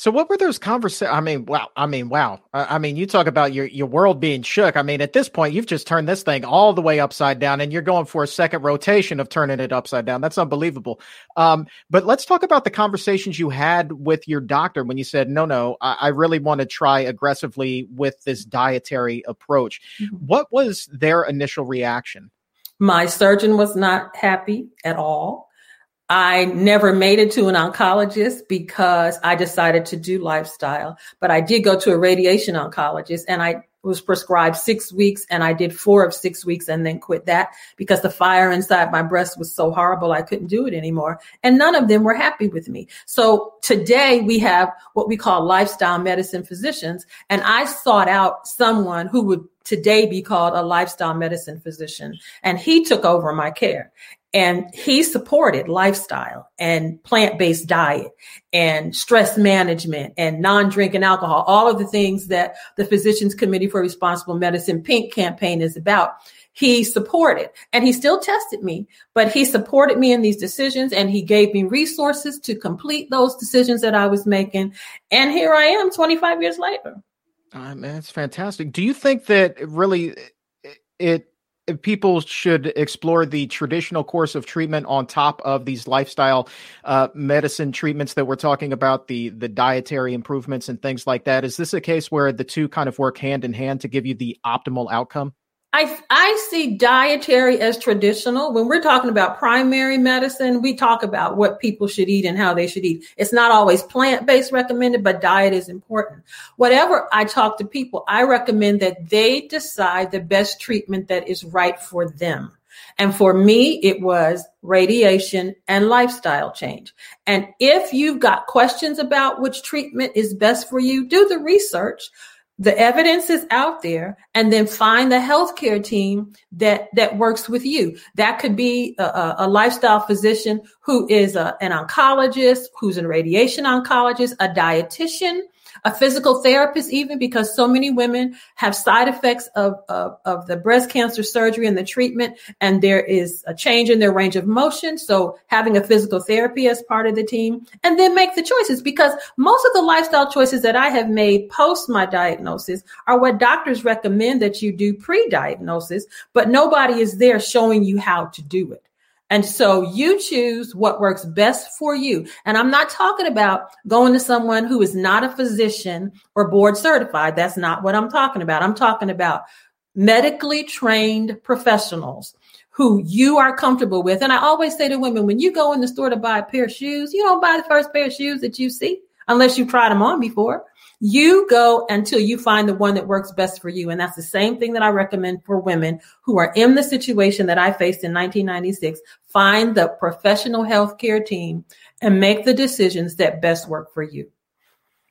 So what were those conversations? I mean, wow. I mean, wow. I mean, you talk about your, your world being shook. I mean, at this point, you've just turned this thing all the way upside down and you're going for a second rotation of turning it upside down. That's unbelievable. Um, but let's talk about the conversations you had with your doctor when you said, no, no, I, I really want to try aggressively with this dietary approach. Mm-hmm. What was their initial reaction? My surgeon was not happy at all. I never made it to an oncologist because I decided to do lifestyle, but I did go to a radiation oncologist and I was prescribed six weeks and I did four of six weeks and then quit that because the fire inside my breast was so horrible I couldn't do it anymore. And none of them were happy with me. So today we have what we call lifestyle medicine physicians and I sought out someone who would today be called a lifestyle medicine physician. And he took over my care. And he supported lifestyle and plant based diet and stress management and non drinking alcohol, all of the things that the Physicians Committee for Responsible Medicine Pink campaign is about. He supported and he still tested me, but he supported me in these decisions and he gave me resources to complete those decisions that I was making. And here I am 25 years later. Uh, man, that's fantastic. Do you think that really it people should explore the traditional course of treatment on top of these lifestyle uh, medicine treatments that we're talking about the the dietary improvements and things like that is this a case where the two kind of work hand in hand to give you the optimal outcome I, I see dietary as traditional. When we're talking about primary medicine, we talk about what people should eat and how they should eat. It's not always plant based recommended, but diet is important. Whatever I talk to people, I recommend that they decide the best treatment that is right for them. And for me, it was radiation and lifestyle change. And if you've got questions about which treatment is best for you, do the research the evidence is out there and then find the healthcare team that that works with you. That could be a, a lifestyle physician who is a, an oncologist who's a radiation oncologist a dietitian a physical therapist, even because so many women have side effects of, of, of, the breast cancer surgery and the treatment, and there is a change in their range of motion. So having a physical therapy as part of the team, and then make the choices because most of the lifestyle choices that I have made post my diagnosis are what doctors recommend that you do pre-diagnosis, but nobody is there showing you how to do it. And so you choose what works best for you. And I'm not talking about going to someone who is not a physician or board certified. That's not what I'm talking about. I'm talking about medically trained professionals who you are comfortable with. And I always say to women, when you go in the store to buy a pair of shoes, you don't buy the first pair of shoes that you see unless you've tried them on before. You go until you find the one that works best for you. And that's the same thing that I recommend for women who are in the situation that I faced in 1996. Find the professional healthcare team and make the decisions that best work for you.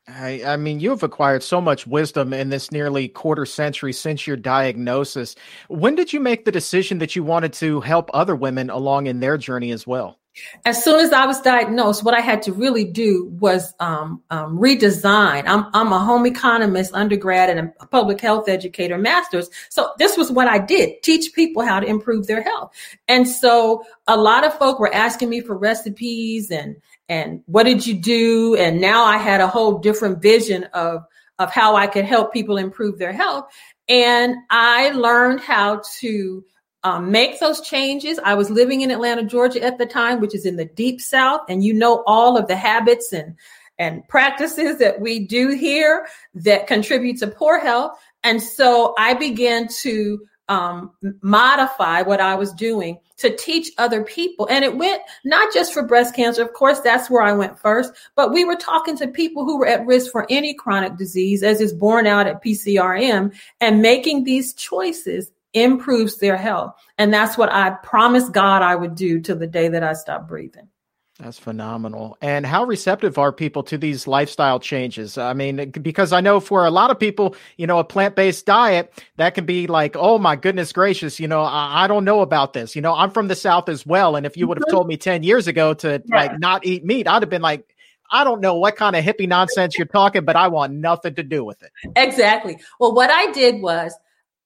I, I, mean, you have acquired so much wisdom in this nearly quarter century since your diagnosis. When did you make the decision that you wanted to help other women along in their journey as well? As soon as I was diagnosed, what I had to really do was um, um, redesign. I'm, I'm a home economist, undergrad, and a public health educator, master's. So this was what I did: teach people how to improve their health. And so a lot of folk were asking me for recipes and and what did you do? And now I had a whole different vision of of how I could help people improve their health. And I learned how to um, make those changes. I was living in Atlanta, Georgia at the time, which is in the deep South, and you know all of the habits and and practices that we do here that contribute to poor health. And so I began to um, modify what I was doing to teach other people. And it went not just for breast cancer. Of course, that's where I went first, but we were talking to people who were at risk for any chronic disease as is borne out at PCRM and making these choices improves their health. And that's what I promised God I would do till the day that I stopped breathing. That's phenomenal. And how receptive are people to these lifestyle changes? I mean, because I know for a lot of people, you know, a plant based diet, that can be like, oh my goodness gracious, you know, I, I, don't know about this. You know, I'm from the South as well. And if you would have mm-hmm. told me 10 years ago to yeah. like not eat meat, I'd have been like, I don't know what kind of hippie nonsense you're talking, but I want nothing to do with it. Exactly. Well, what I did was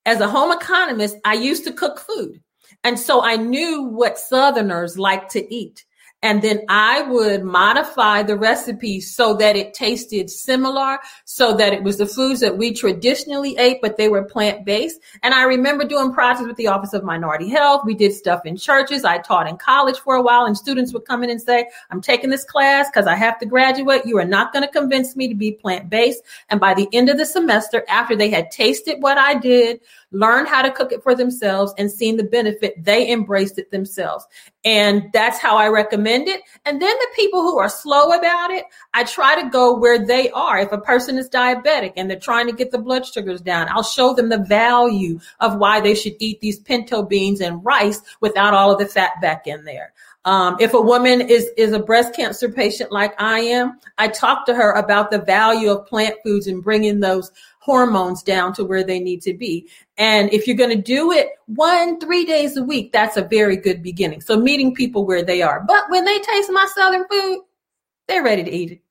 as a home economist, I used to cook food. And so I knew what Southerners like to eat. And then I would modify the recipe so that it tasted similar, so that it was the foods that we traditionally ate, but they were plant based. And I remember doing projects with the Office of Minority Health. We did stuff in churches. I taught in college for a while, and students would come in and say, I'm taking this class because I have to graduate. You are not going to convince me to be plant based. And by the end of the semester, after they had tasted what I did, learned how to cook it for themselves and seen the benefit, they embraced it themselves. And that's how I recommend it. And then the people who are slow about it, I try to go where they are. If a person is diabetic and they're trying to get the blood sugars down, I'll show them the value of why they should eat these pinto beans and rice without all of the fat back in there. Um, if a woman is is a breast cancer patient like I am, I talk to her about the value of plant foods and bringing those hormones down to where they need to be. And if you're going to do it one, three days a week, that's a very good beginning. So meeting people where they are. But when they taste my Southern food, they're ready to eat it.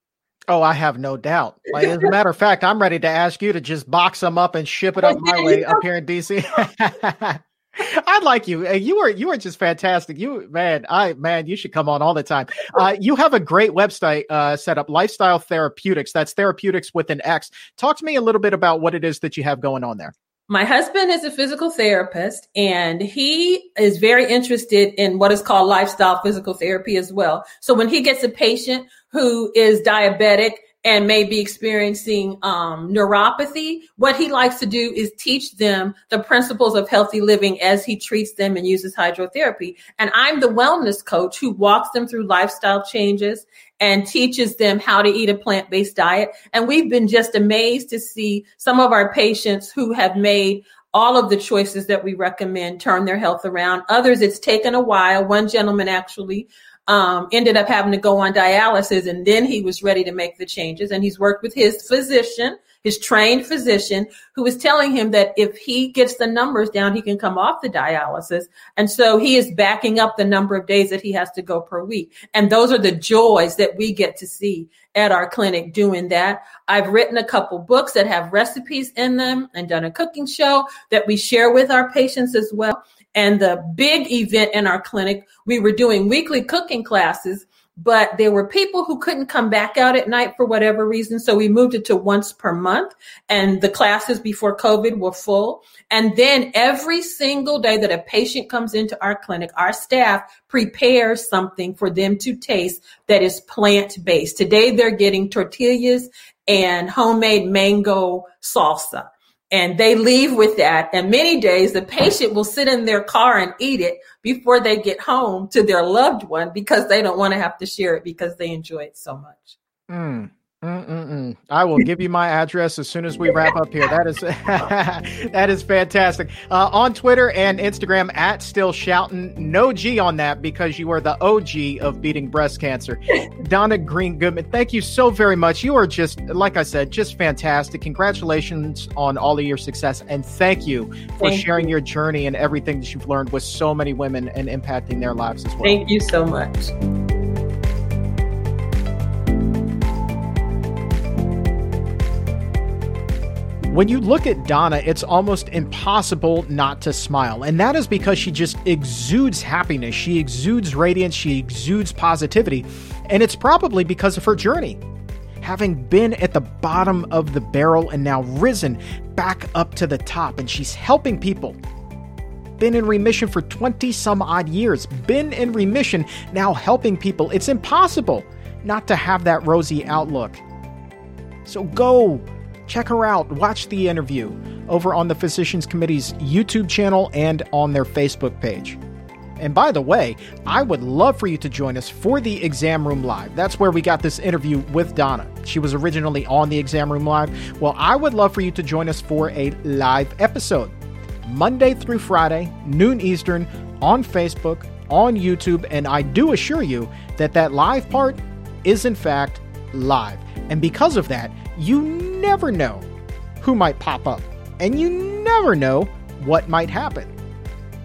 Oh, I have no doubt. Like, as a matter of fact, I'm ready to ask you to just box them up and ship it up my way up here in DC. I like you. You are you are just fantastic. You man, I man, you should come on all the time. Uh, you have a great website uh, set up, Lifestyle Therapeutix. That's therapeutics with an X. Talk to me a little bit about what it is that you have going on there. My husband is a physical therapist and he is very interested in what is called lifestyle physical therapy as well. So when he gets a patient who is diabetic and may be experiencing um, neuropathy, what he likes to do is teach them the principles of healthy living as he treats them and uses hydrotherapy. And I'm the wellness coach who walks them through lifestyle changes and teaches them how to eat a plant based diet. And we've been just amazed to see some of our patients who have made all of the choices that we recommend turn their health around. Others, it's taken a while. One gentleman actually um, ended up having to go on dialysis and then he was ready to make the changes. And he's worked with his physician, his trained physician, who is telling him that if he gets the numbers down, he can come off the dialysis. And so he is backing up the number of days that he has to go per week. And those are the joys that we get to see at our clinic doing that. I've written a couple books that have recipes in them and done a cooking show that we share with our patients as well. And the big event in our clinic, we were doing weekly cooking classes, but there were people who couldn't come back out at night for whatever reason. So we moved it to once per month. And the classes before COVID were full. And then every single day that a patient comes into our clinic, our staff prepares something for them to taste that is plant based. Today they're getting tortillas and homemade mango salsa and they leave with that. And many days the patient will sit in their car and eat it before they get home to their loved one because they don't want to have to share it because they enjoy it so much. Mm. Mm-mm-mm. I will give you my address as soon as we wrap up here. That is that is fantastic. Uh, on Twitter and Instagram at still shouting. No G on that because you are the OG of beating breast cancer. Donna Green Goodman, thank you so very much. You are just like I said, just fantastic. Congratulations on all of your success and thank you for thank sharing you. your journey and everything that you've learned with so many women and impacting their lives as well. Thank you so much. When you look at Donna, it's almost impossible not to smile. And that is because she just exudes happiness. She exudes radiance. She exudes positivity. And it's probably because of her journey. Having been at the bottom of the barrel and now risen back up to the top, and she's helping people. Been in remission for 20 some odd years. Been in remission, now helping people. It's impossible not to have that rosy outlook. So go check her out. Watch the interview over on the Physicians Committee's YouTube channel and on their Facebook page. And by the way, I would love for you to join us for the Exam Room Live. That's where we got this interview with Donna. She was originally on the Exam Room Live. Well, I would love for you to join us for a live episode. Monday through Friday, noon Eastern, on Facebook, on YouTube, and I do assure you that that live part is in fact live. And because of that, you never know who might pop up, and you never know what might happen.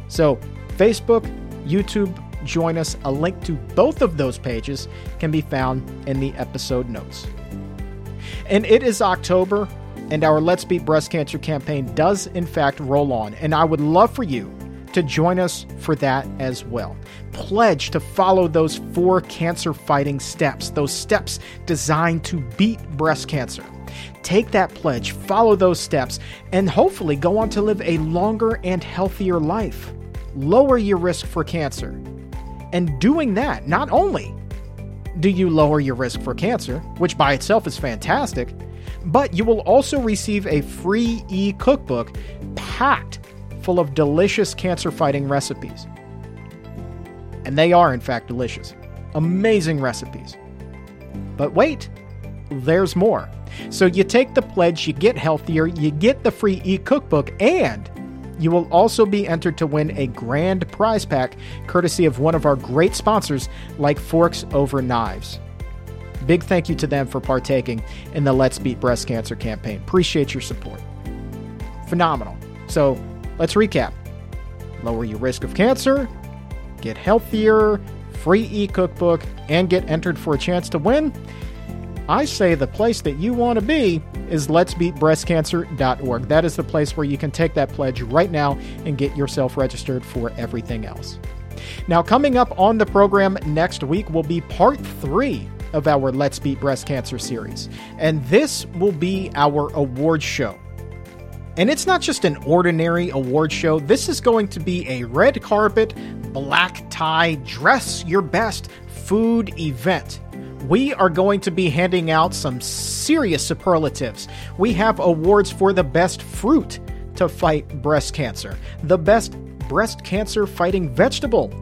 So, Facebook, YouTube, join us. A link to both of those pages can be found in the episode notes. And it is October, and our Let's Beat Breast Cancer campaign does, in fact, roll on. And I would love for you to join us for that as well. Pledge to follow those four cancer fighting steps, those steps designed to beat breast cancer. Take that pledge, follow those steps, and hopefully go on to live a longer and healthier life. Lower your risk for cancer. And doing that, not only do you lower your risk for cancer, which by itself is fantastic, but you will also receive a free e cookbook packed full of delicious cancer fighting recipes. And they are, in fact, delicious. Amazing recipes. But wait, there's more. So you take the pledge, you get healthier, you get the free e cookbook, and You will also be entered to win a grand prize pack courtesy of one of our great sponsors like Forks Over Knives. Big thank you to them for partaking in the Let's Beat Breast Cancer campaign. Appreciate your support. Phenomenal. So let's recap lower your risk of cancer, get healthier, free e cookbook, and get entered for a chance to win. I say the place that you want to be is letsbeatbreastcancer.org. That is the place where you can take that pledge right now and get yourself registered for everything else. Now, coming up on the program next week will be part three of our Let's Beat Breast Cancer series, and this will be our award show. And it's not just an ordinary award show, this is going to be a red carpet, black tie, dress your best food event we are going to be handing out some serious superlatives. We have awards for the best fruit to fight breast cancer, the best breast cancer fighting vegetable,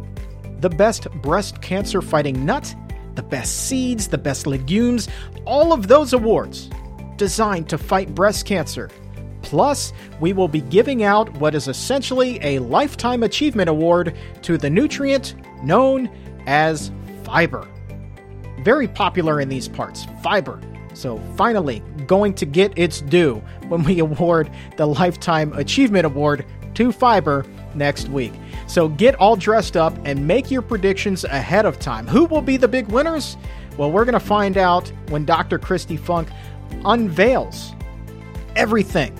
the best breast cancer fighting nut, the best seeds, the best legumes, all of those awards designed to fight breast cancer. Plus, we will be giving out what is essentially a Lifetime Achievement Award to the nutrient known as fiber very popular in these parts fiber. So, finally, going to get its due when we award the Lifetime Achievement Award to Fiber next week. So, get all dressed up and make your predictions ahead of time. Who will be the big winners? Well, we're going to find out when Dr. Kristi Funk unveils everything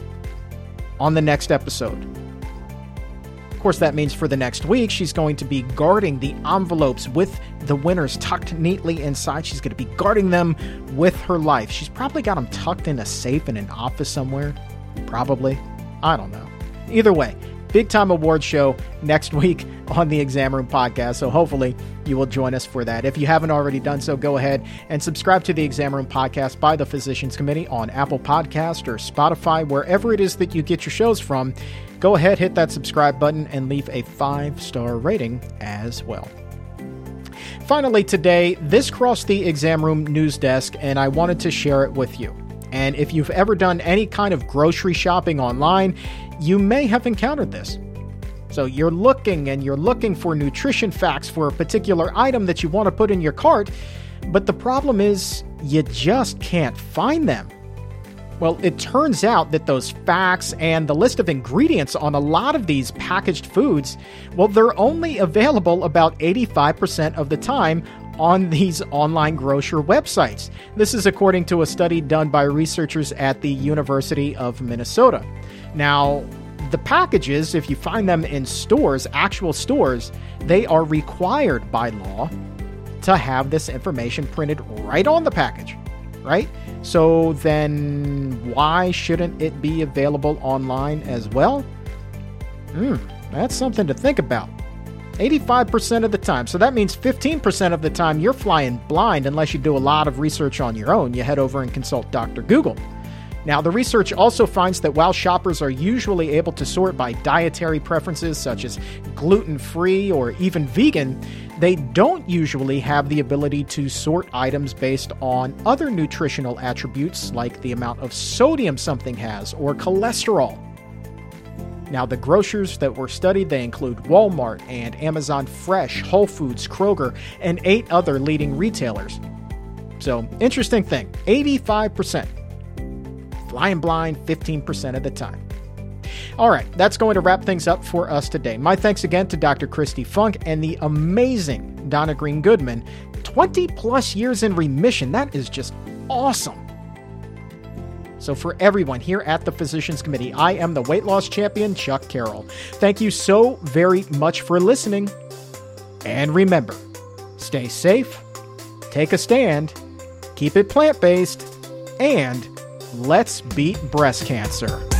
on the next episode Of course, that means for the next week, she's going to be guarding the envelopes with the winners tucked neatly inside. She's going to be guarding them with her life. She's probably got them tucked in a safe in an office somewhere. Probably. I don't know. Either way, big time award show next week on the Exam Room podcast. So hopefully you will join us for that. If you haven't already done so, go ahead and subscribe to the Exam Room podcast by the Physicians Committee on Apple Podcast or Spotify, wherever it is that you get your shows from go ahead, hit that subscribe button, and leave a five star rating as well. Finally, today, this crossed the exam room news desk, and I wanted to share it with you. And if you've ever done any kind of grocery shopping online, you may have encountered this. So you're looking and you're looking for nutrition facts for a particular item that you want to put in your cart, but the problem is you just can't find them. Well, it turns out that those facts and the list of ingredients on a lot of these packaged foods, well, they're only available about 85% of the time on these online grocer websites. This is according to a study done by researchers at the University of Minnesota. Now, the packages, if you find them in stores, actual stores, they are required by law to have this information printed right on the package, right? So then, why shouldn't it be available online as well? Hmm, that's something to think about. 85% of the time. So that means 15% of the time you're flying blind unless you do a lot of research on your own. You head over and consult Dr. Google. Now, the research also finds that while shoppers are usually able to sort by dietary preferences such as gluten free or even vegan, they don't usually have the ability to sort items based on other nutritional attributes like the amount of sodium something has or cholesterol. Now, the grocers that were studied, they include Walmart and Amazon Fresh, Whole Foods, Kroger, and eight other leading retailers. So, interesting thing 85% flying blind 15% of the time. All right, that's going to wrap things up for us today. My thanks again to Dr. Kristi Funk and the amazing Donna Green Goodman. 20 plus years in remission. That is just awesome. So, for everyone here at the Physicians Committee, I am the weight loss champion, Chuck Carroll. Thank you so very much for listening. And remember stay safe, take a stand, keep it plant based, and Let's beat breast cancer.